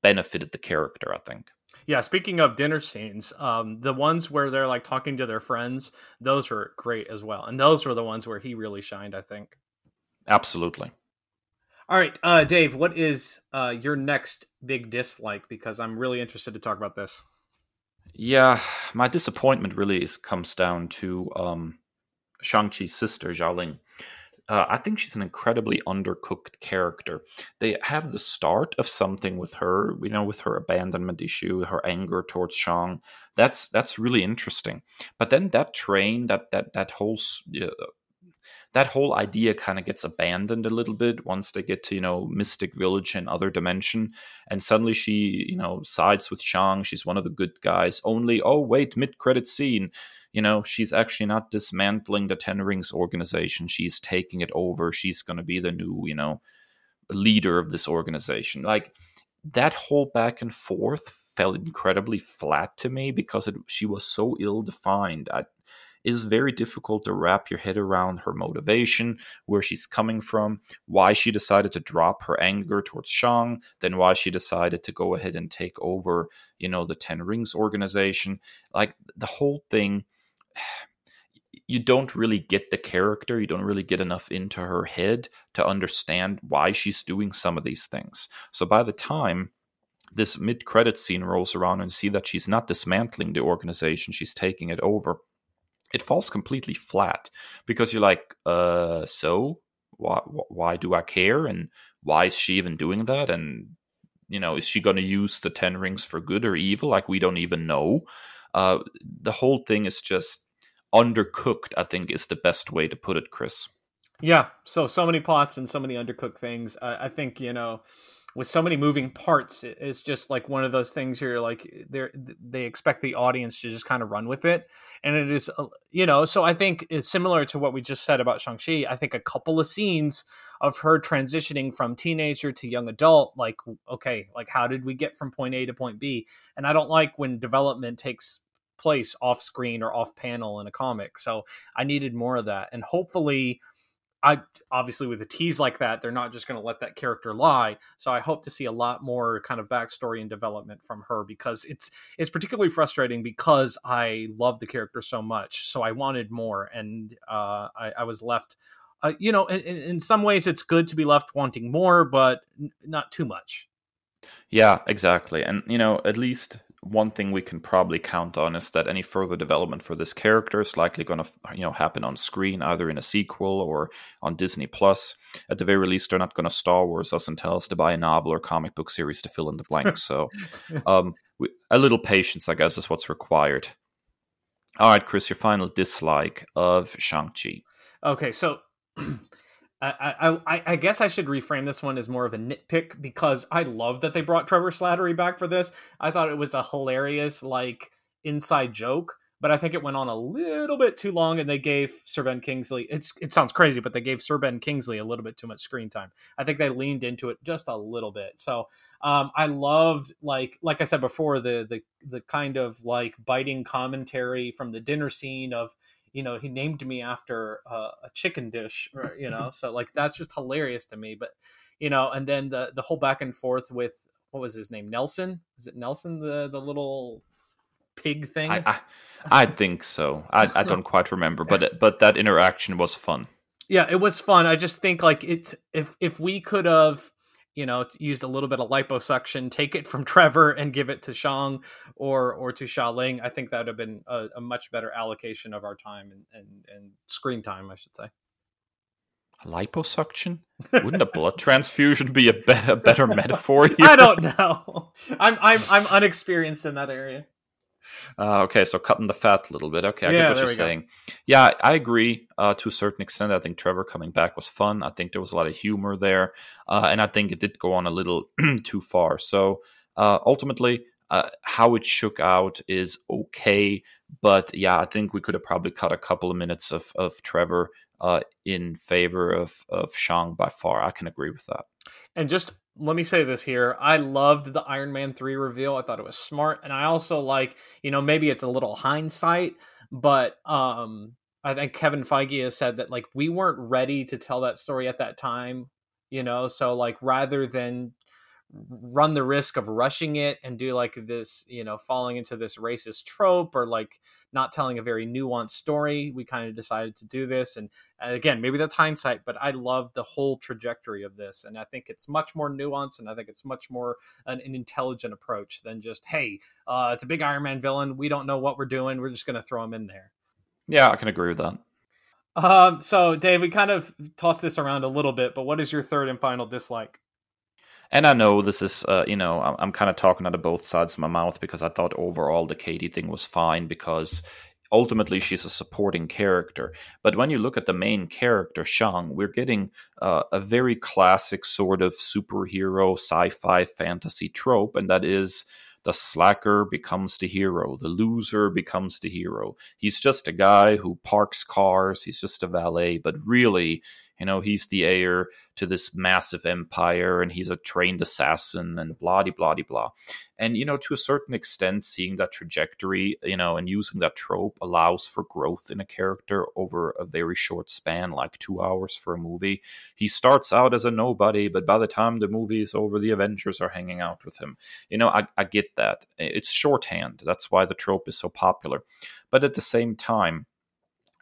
benefited the character. I think. Yeah, speaking of dinner scenes, um, the ones where they're like talking to their friends, those were great as well, and those were the ones where he really shined. I think. Absolutely. All right, uh, Dave, what is uh, your next big dislike? Because I'm really interested to talk about this. Yeah, my disappointment really is, comes down to um, Shang-Chi's sister, Xialing. Uh, I think she's an incredibly undercooked character. They have the start of something with her, you know, with her abandonment issue, her anger towards Shang. That's that's really interesting. But then that train, that that that whole uh, that whole idea kind of gets abandoned a little bit once they get to you know mystic village and other dimension and suddenly she you know sides with shang she's one of the good guys only oh wait mid-credit scene you know she's actually not dismantling the ten rings organization she's taking it over she's going to be the new you know leader of this organization like that whole back and forth felt incredibly flat to me because it, she was so ill defined. I, is very difficult to wrap your head around her motivation, where she's coming from, why she decided to drop her anger towards Shang, then why she decided to go ahead and take over, you know, the Ten Rings organization. Like the whole thing you don't really get the character, you don't really get enough into her head to understand why she's doing some of these things. So by the time this mid credit scene rolls around and you see that she's not dismantling the organization, she's taking it over it falls completely flat because you're like, uh, so why why do I care and why is she even doing that and you know is she going to use the ten rings for good or evil like we don't even know. Uh, the whole thing is just undercooked. I think is the best way to put it, Kris. Yeah. So so many plots and so many undercooked things. I, I think you know with so many moving parts it's just like one of those things you're like they they expect the audience to just kind of run with it. And it is uh, you know so i think it's similar to what we just said about shang-chi. I think a couple of scenes of her transitioning from teenager to young adult like okay like how did we get from point a to point b? And i don't like when development takes place off screen or off panel in a comic so i needed more of that. And hopefully I obviously with a tease like that, they're not just going to let that character lie. So I hope to see a lot more kind of backstory and development from her because it's it's particularly frustrating because I love the character so much. So I wanted more, and uh, I, I was left. Uh, you know, in, in some ways, it's good to be left wanting more, but not too much. Yeah, exactly. And you know, at least one thing we can probably count on is that any further development for this character is likely going to you know happen on screen either in a sequel or on disney plus. At the very least they're not going to star wars us and tell us to buy a novel or comic book series to fill in the blanks so um, we, a little patience i guess is what's required. All right kris your final dislike of shang-chi. Okay so I, I, I guess I should reframe this one as more of a nitpick because I love that they brought Trevor Slattery back for this. I thought it was a hilarious like inside joke, but I think it went on a little bit too long, and they gave Sir Ben Kingsley. It's it sounds crazy, but they gave Sir Ben Kingsley a little bit too much screen time. I think they leaned into it just a little bit. So um, I loved like like I said before the the the kind of like biting commentary from the dinner scene of you know he named me after uh, a chicken dish or, you know so like that's just hilarious to me but you know and then the the whole back and forth with what was his name nelson? Is it nelson the the little pig thing? I i, I think so. I, I don't quite remember but but that interaction was fun. Yeah it was fun. I just think like it if if we could have you know, used a little bit of liposuction, take it from Trevor and give it to Shang or or to Xialing, I think that would have been a, a, much better allocation of our time and, and, and screen time, I should say. Liposuction? Wouldn't a blood transfusion be a, be- a better metaphor? Here? I don't know. I'm I'm I'm unexperienced in that area. Uh, okay, so cutting the fat a little bit. Okay, I yeah, get what you're saying. Go. Yeah, I agree uh, to a certain extent. I think Trevor coming back was fun. I think there was a lot of humor there, uh, and I think it did go on a little too far. So uh, ultimately, uh, how it shook out is okay, but yeah, I think we could have probably cut a couple of minutes of of Trevor uh, in favor of of Shang by far. I can agree with that. And just let me say this here. I loved the Iron Man 3 reveal. I thought it was smart. And I also like, you know, maybe it's a little hindsight, but um I think Kevin Feige has said that like we weren't ready to tell that story at that time, you know, so like rather than run the risk of rushing it and do like this, you know, falling into this racist trope or like not telling a very nuanced story. We kind of decided to do this. And, again, maybe that's hindsight, but I love the whole trajectory of this. And I think it's much more nuanced and I think it's much more an, an intelligent approach than just, hey, uh, it's a big Iron Man villain. We don't know what we're doing. We're just going to throw him in there. Yeah, I can agree with that. Um, so Dave, we kind of tossed this around a little bit, but what is your third and final dislike? And I know this is, uh, you know, I'm, I'm kind of talking out of both sides of my mouth because I thought overall the Katie thing was fine because ultimately she's a supporting character. But when you look at the main character, Shang, we're getting uh, a very classic sort of superhero sci fi fantasy trope, and that is the slacker becomes the hero, the loser becomes the hero. He's just a guy who parks cars, he's just a valet, but really, you know, he's the heir to this massive empire and he's a trained assassin and blah, blah, blah, blah. And, you know, to a certain extent, seeing that trajectory, you know, and using that trope allows for growth in a character over a very short span, like two hours for a movie. He starts out as a nobody, but by the time the movie is over, the Avengers are hanging out with him. You know, I, I get that. It's shorthand. That's why the trope is so popular. But at the same time,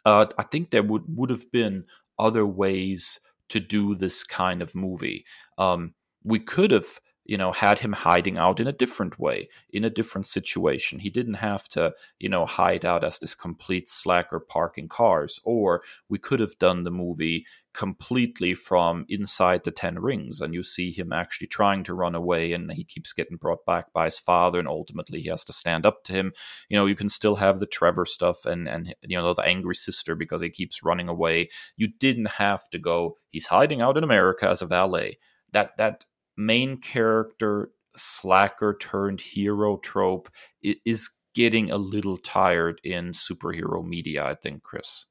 uh, I think there would would have been other ways to do this kind of movie. Um, we could have you know had him hiding out in a different way in a different situation. He didn't have to you know hide out as this complete slacker parking cars or we could have done the movie completely from inside the 10 rings and you see him actually trying to run away and he keeps getting brought back by his father and ultimately he has to stand up to him. You know you can still have the trevor stuff and and you know the angry sister because he keeps running away. You didn't have to go. He's hiding out in america as a valet. That that main character slacker turned hero trope is getting a little tired in superhero media i think kris.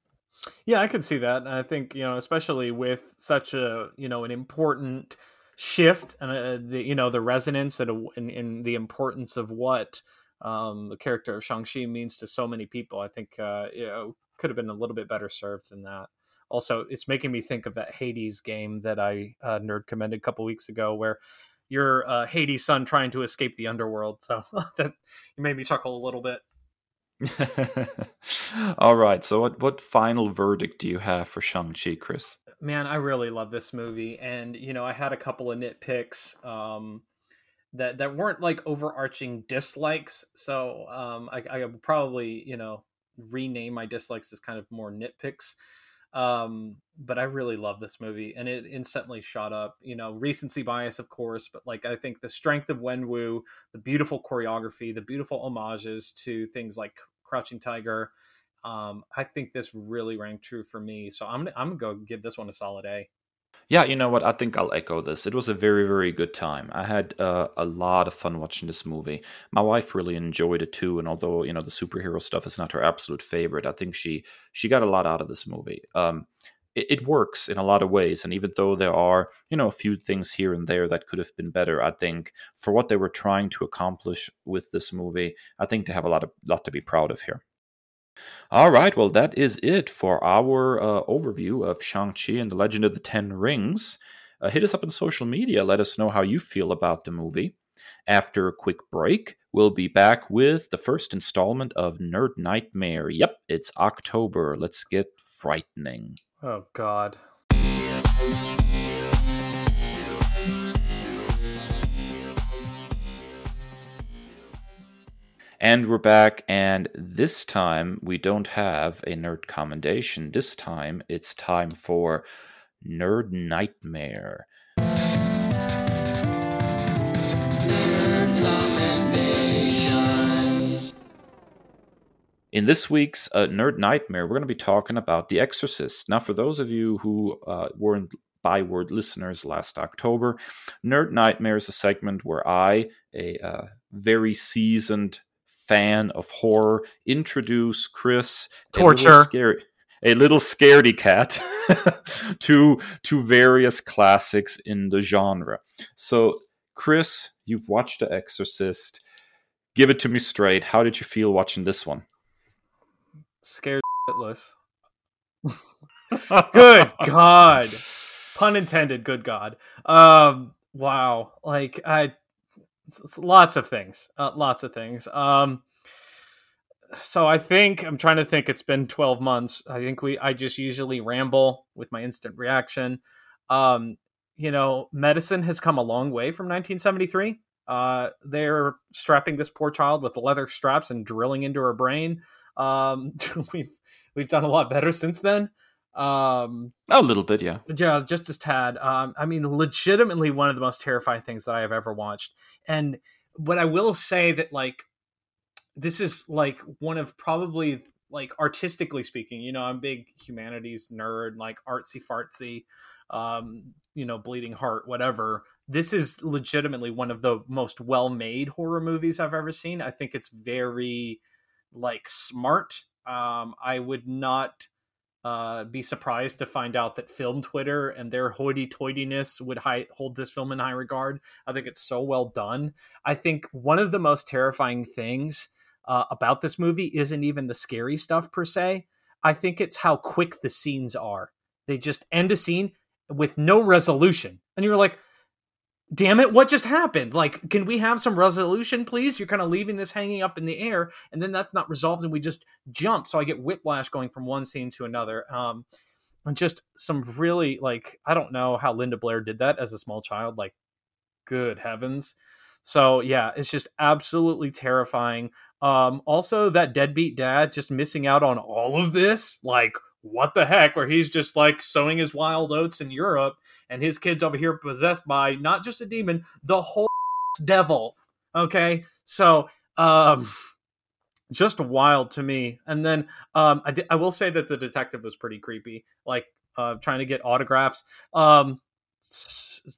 Yeah i could see that. I think you know especially with such a you know an important shift and uh, the you know the resonance and, the importance of what um, the character of shang-chi means to so many people i think uh, you know, could have been a little bit better served than that also it's making me think of that Hades game that I uh, nerd commended a couple weeks ago, where you're uh, Hades' son trying to escape the underworld. So that made me chuckle a little bit. All right. So, what what final verdict do you have for Shang Chi, Kris? Man, I really love this movie, and you know, I had a couple of nitpicks um, that that weren't like overarching dislikes. So, um, I, I would probably you know rename my dislikes as kind of more nitpicks. Um, but I really love this movie, and it instantly shot up. You know, recency bias, of course, but like I think the strength of Wenwu, the beautiful choreography, the beautiful homages to things like Crouching Tiger. Um, I think this really rang true for me. So I'm I'm gonna go give this one a solid A. Yeah, you know what? I think I'll echo this. It was a very, very good time. I had uh, a lot of fun watching this movie. My wife really enjoyed it too, and although you know the superhero stuff is not her absolute favorite, I think she she got a lot out of this movie. Um, it, it works in a lot of ways, and even though there are you know a few things here and there that could have been better, I think for what they were trying to accomplish with this movie, I think they have a lot of lot to be proud of here. All right, well, that is it for our uh, overview of Shang-Chi and the Legend of the Ten Rings. Uh, hit us up on social media. Let us know how you feel about the movie. After a quick break, we'll be back with the first installment of Nerd Nightmare. Yep, it's October. Let's get frightening. Oh, God. And we're back, and this time we don't have a nerd commendation. This time it's time for Nerd Nightmare. In this week's uh, Nerd Nightmare, we're going to be talking about The Exorcist. Now, for those of you who uh, weren't Byword listeners last October, Nerd Nightmare is a segment where I, a uh, very seasoned fan of horror, introduce Kris. Torture. Scary, a little scaredy cat to to various classics in the genre. So, Kris, you've watched The Exorcist. Give it to me straight. How did you feel watching this one? Scared shitless. good God. Pun intended, good God. Um wow. Like I lots of things. Uh, lots of things. Um so I think I'm trying to think it's been 12 months. I think we I just usually ramble with my instant reaction. Um you know, medicine has come a long way from 1973. Uh they're strapping this poor child with leather straps and drilling into her brain. Um we've we've done a lot better since then. Um a little bit, yeah. Yeah, just as tad. Um I mean legitimately one of the most terrifying things that I have ever watched. And but I will say that like this is like one of probably like artistically speaking, you know, I'm big humanities nerd, like artsy fartsy, um, you know, bleeding heart, whatever. This is legitimately one of the most well made horror movies I've ever seen. I think it's very like smart. Um, I would not uh, be surprised to find out that film Twitter and their hoity-toityness would high, hold this film in high regard. I think it's so well done. I think one of the most terrifying things uh, about this movie isn't even the scary stuff per se. I think it's how quick the scenes are. They just end a scene with no resolution. And you're like, damn it, what just happened? Like, can we have some resolution, please? You're kind of leaving this hanging up in the air, and then that's not resolved, and we just jump. So I get whiplash going from one scene to another. Um, and just some really, like, I don't know how Linda Blair did that as a small child. Like, good heavens. So yeah, it's just absolutely terrifying. Um, also, that deadbeat dad just missing out on all of this, like what the heck? Where he's just like sowing his wild oats in Europe, and his kids over here possessed by not just a demon, the whole devil. Okay, so um, just wild to me. And then um, I, di- I will say that the detective was pretty creepy, like uh, trying to get autographs. Um,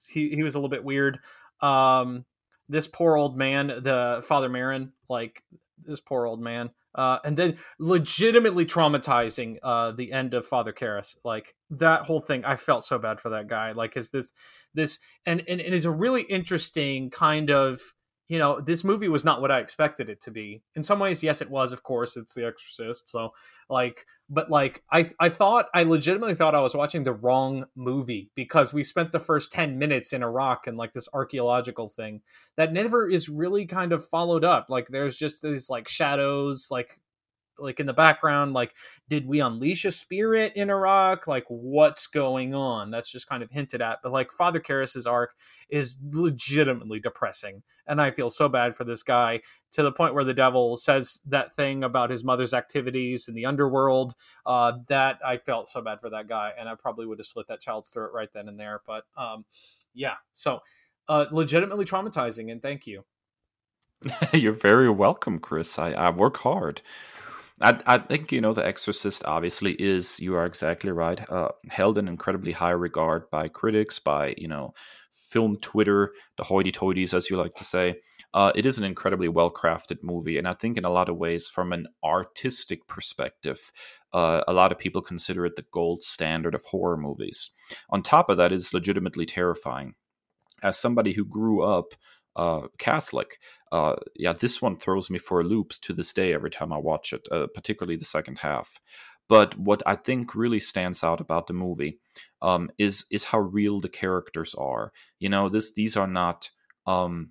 he he was a little bit weird. Um, this poor old man, the Father Merrin, like this poor old man. Uh, and then legitimately traumatizing uh, the end of Father Karras. Like that whole thing, I felt so bad for that guy. Like, is this this and and it is a really interesting kind of you know, this movie was not what I expected it to be. In some ways, yes, it was. Of course, it's The Exorcist. So, like, but like, I I thought I legitimately thought I was watching the wrong movie because we spent the first ten minutes in Iraq and like this archaeological thing that never is really kind of followed up. Like, there's just these like shadows, like like in the background like did we unleash a spirit in iraq? Like what's going on? That's just kind of hinted at but like father Karras's arc is legitimately depressing and i feel so bad for this guy to the point where the devil says that thing about his mother's activities in the underworld uh, that i felt so bad for that guy and i probably would have slit that child's throat right then and there but um, yeah so uh, legitimately traumatizing and thank you. You're very welcome kris. I, I work hard I, I think you know the Exorcist obviously is you are exactly right uh, held in incredibly high regard by critics by you know film Twitter the hoity-toities as you like to say uh, it is an incredibly well crafted movie and I think in a lot of ways from an artistic perspective uh, a lot of people consider it the gold standard of horror movies on top of that is legitimately terrifying as somebody who grew up uh, Catholic. Uh, yeah, this one throws me for loops to this day every time I watch it, uh, particularly the second half. But what I think really stands out about the movie um, is is how real the characters are. You know, this these are not um,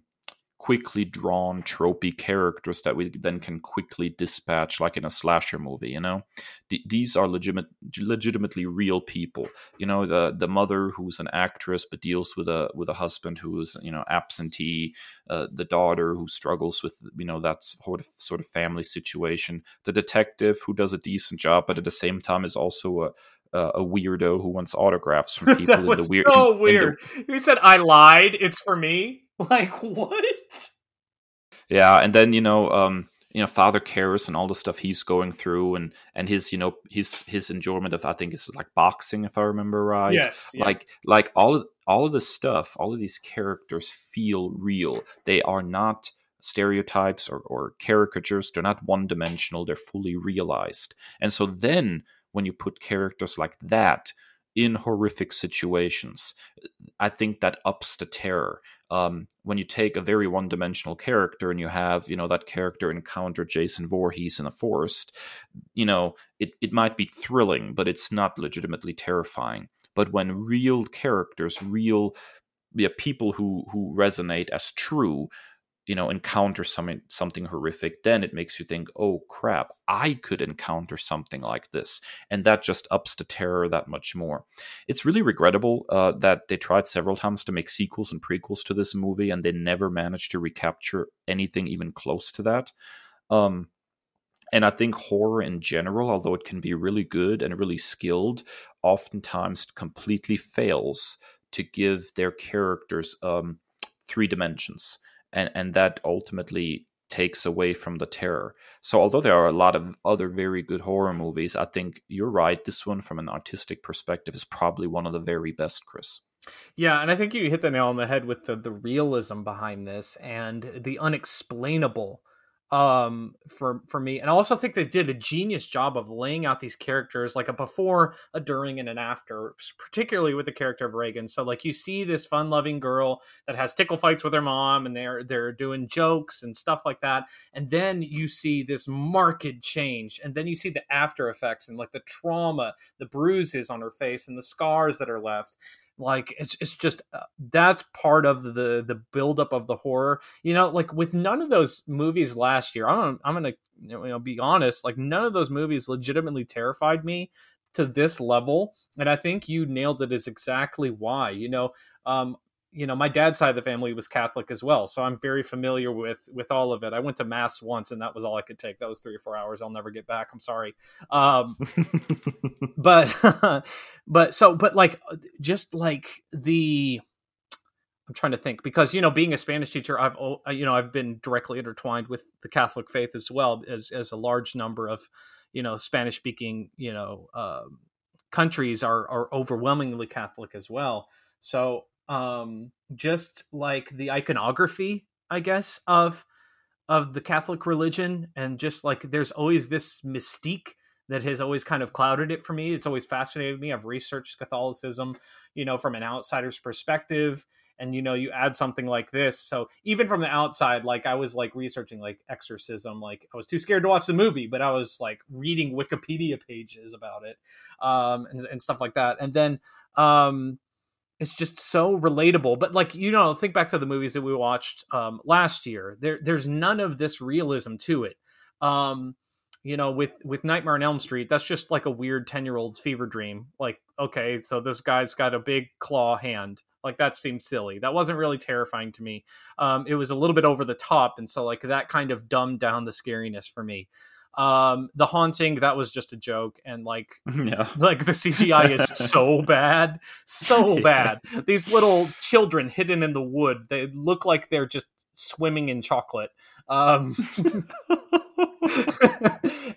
quickly drawn tropey characters that we then can quickly dispatch like in a slasher movie you know D- these are legitimate legitimately real people you know the the mother who's an actress but deals with a with a husband who's you know absentee uh, the daughter who struggles with you know that sort of sort of family situation the detective who does a decent job but at the same time is also a uh, a weirdo who wants autographs from people that was in the weird. So in, weird. In the... He said, "I lied. It's for me." Like what? Yeah, and then you know, um, you know, Father Karras and all the stuff he's going through, and and his you know his his enjoyment of I think it's like boxing, if I remember right. Yes. yes. Like like all of, all of this stuff, all of these characters feel real. They are not stereotypes or, or caricatures. They're not one dimensional. They're fully realized. And so then when you put characters like that in horrific situations. I think that ups the terror. Um, when you take a very one dimensional character and you have, you know, that character encounter Jason Voorhees in a forest, you know, it, it might be thrilling, but it's not legitimately terrifying. But when real characters, real yeah, people who who resonate as true you know encounter something something horrific then it makes you think oh crap i could encounter something like this and that just ups the terror that much more. It's really regrettable uh, that they tried several times to make sequels and prequels to this movie and they never managed to recapture anything even close to that. Um, and I think horror in general, although it can be really good and really skilled, oftentimes completely fails to give their characters um, three dimensions and and that ultimately takes away from the terror. So although there are a lot of other very good horror movies, I think you're right. This one, from an artistic perspective, is probably one of the very best, Kris. Yeah, and I think you hit the nail on the head with the the realism behind this and the unexplainable um for for me. And i also think they did a genius job of laying out these characters like a before a during and an after particularly with the character of regan. So like you see this fun loving girl that has tickle fights with her mom and they're they're doing jokes and stuff like that. And then you see this marked change. And then you see the after effects and like the trauma the bruises on her face and the scars that are left like it's it's just uh, that's part of the the buildup of the horror you know like with none of those movies last year i'm i'm gonna you know be honest like none of those movies legitimately terrified me to this level and i think you nailed it as exactly why you know um you know my dad's side of the family was catholic as well so i'm very familiar with with all of it. I went to mass once and that was all i could take. That was three or four hours. I'll never get back. I'm sorry. Um but but so but like just like the i'm trying to think because you know being a spanish teacher i've you know i've been directly intertwined with the catholic faith as well as as a large number of you know spanish speaking you know uh, countries are are overwhelmingly catholic as well. So um, just like the iconography, I guess, of of the Catholic religion, and just like there's always this mystique that has always kind of clouded it for me. It's always fascinated me. I've researched Catholicism, you know, from an outsider's perspective. And you know, you add something like this. So even from the outside, like I was like researching like exorcism, like I was too scared to watch the movie, but I was like reading Wikipedia pages about it, um, and, and stuff like that. And then um it's just so relatable. But like you know, think back to the movies that we watched um, last year. There, there's none of this realism to it. Um, you know, with with Nightmare on Elm Street, that's just like a weird ten year old's fever dream. Like, okay, so this guy's got a big claw hand. Like that seems silly. That wasn't really terrifying to me. Um, it was a little bit over the top, and so like that kind of dumbed down the scariness for me um the haunting that was just a joke and like yeah like the cgi is so bad so bad these little children hidden in the wood they look like they're just swimming in chocolate um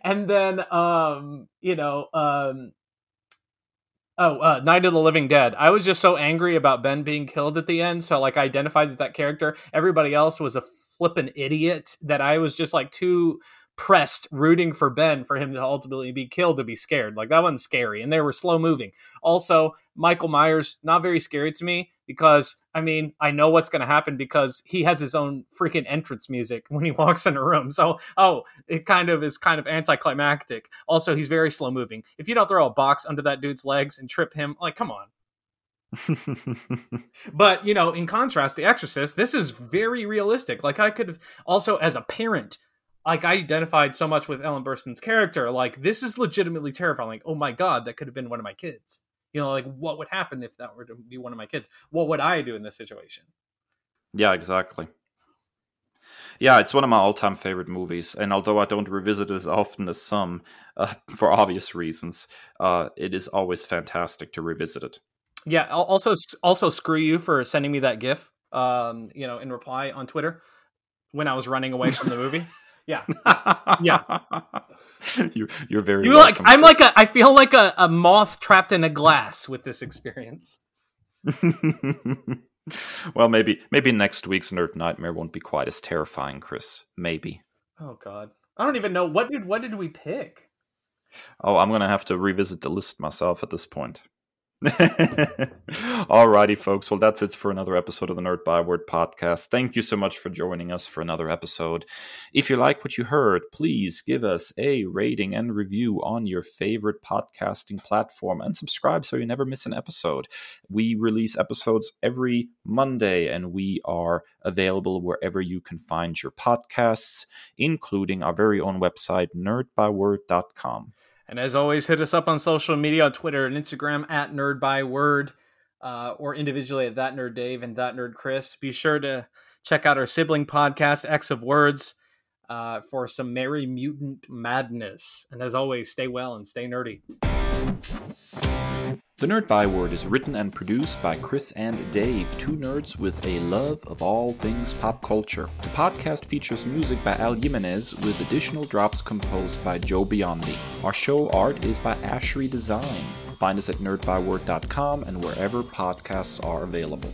and then um you know um Oh, uh, Night of the Living Dead. I was just so angry about Ben being killed at the end, so like I identified with that character. Everybody else was a flippin' idiot that I was just like too pressed rooting for Ben for him to ultimately be killed to be scared. Like that wasn't scary. And they were slow moving. Also, Michael Myers, not very scary to me because I mean, I know what's going to happen because he has his own freaking entrance music when he walks in a room. So, oh, it kind of is kind of anticlimactic. Also, he's very slow moving. If you don't throw a box under that dude's legs and trip him, like, come on. but you know, in contrast, The Exorcist, this is very realistic. Like I could have also, as a parent, like I identified so much with Ellen Burstyn's character. Like this is legitimately terrifying. Like, oh my god, that could have been one of my kids. You know, like what would happen if that were to be one of my kids? What would I do in this situation? Yeah, exactly. Yeah, it's one of my all-time favorite movies, and although I don't revisit it as often as some, uh, for obvious reasons, uh, it is always fantastic to revisit it. Yeah. Also, also screw you for sending me that GIF. Um, you know, in reply on Twitter when I was running away from the movie. Yeah, yeah. you're, you're very. You like? I'm like a. I feel like a, a moth trapped in a glass with this experience. well, maybe maybe next week's Nerd Nightmare won't be quite as terrifying, Kris. Maybe. Oh God, I don't even know what did what did we pick. Oh, I'm gonna have to revisit the list myself at this point. Alrighty, folks. Well, that's it for another episode of the Nerd Byword podcast. Thank you so much for joining us for another episode. If you like what you heard, please give us a rating and review on your favorite podcasting platform and subscribe so you never miss an episode. We release episodes every Monday and we are available wherever you can find your podcasts, including our very own website, nerdbyword.com. And as always, hit us up on social media on Twitter and Instagram at Nerd by Word, uh, or individually at That Nerd Dave and That Nerd Kris. Be sure to check out our sibling podcast, X of Words, uh, for some merry mutant madness. And as always, stay well and stay nerdy. The Nerd Byword is written and produced by Kris and Dave, two nerds with a love of all things pop culture. The podcast features music by Al Jimenez with additional drops composed by Joe Biondi. Our show art is by Ashery Design. Find us at nerdbyword.com and wherever podcasts are available.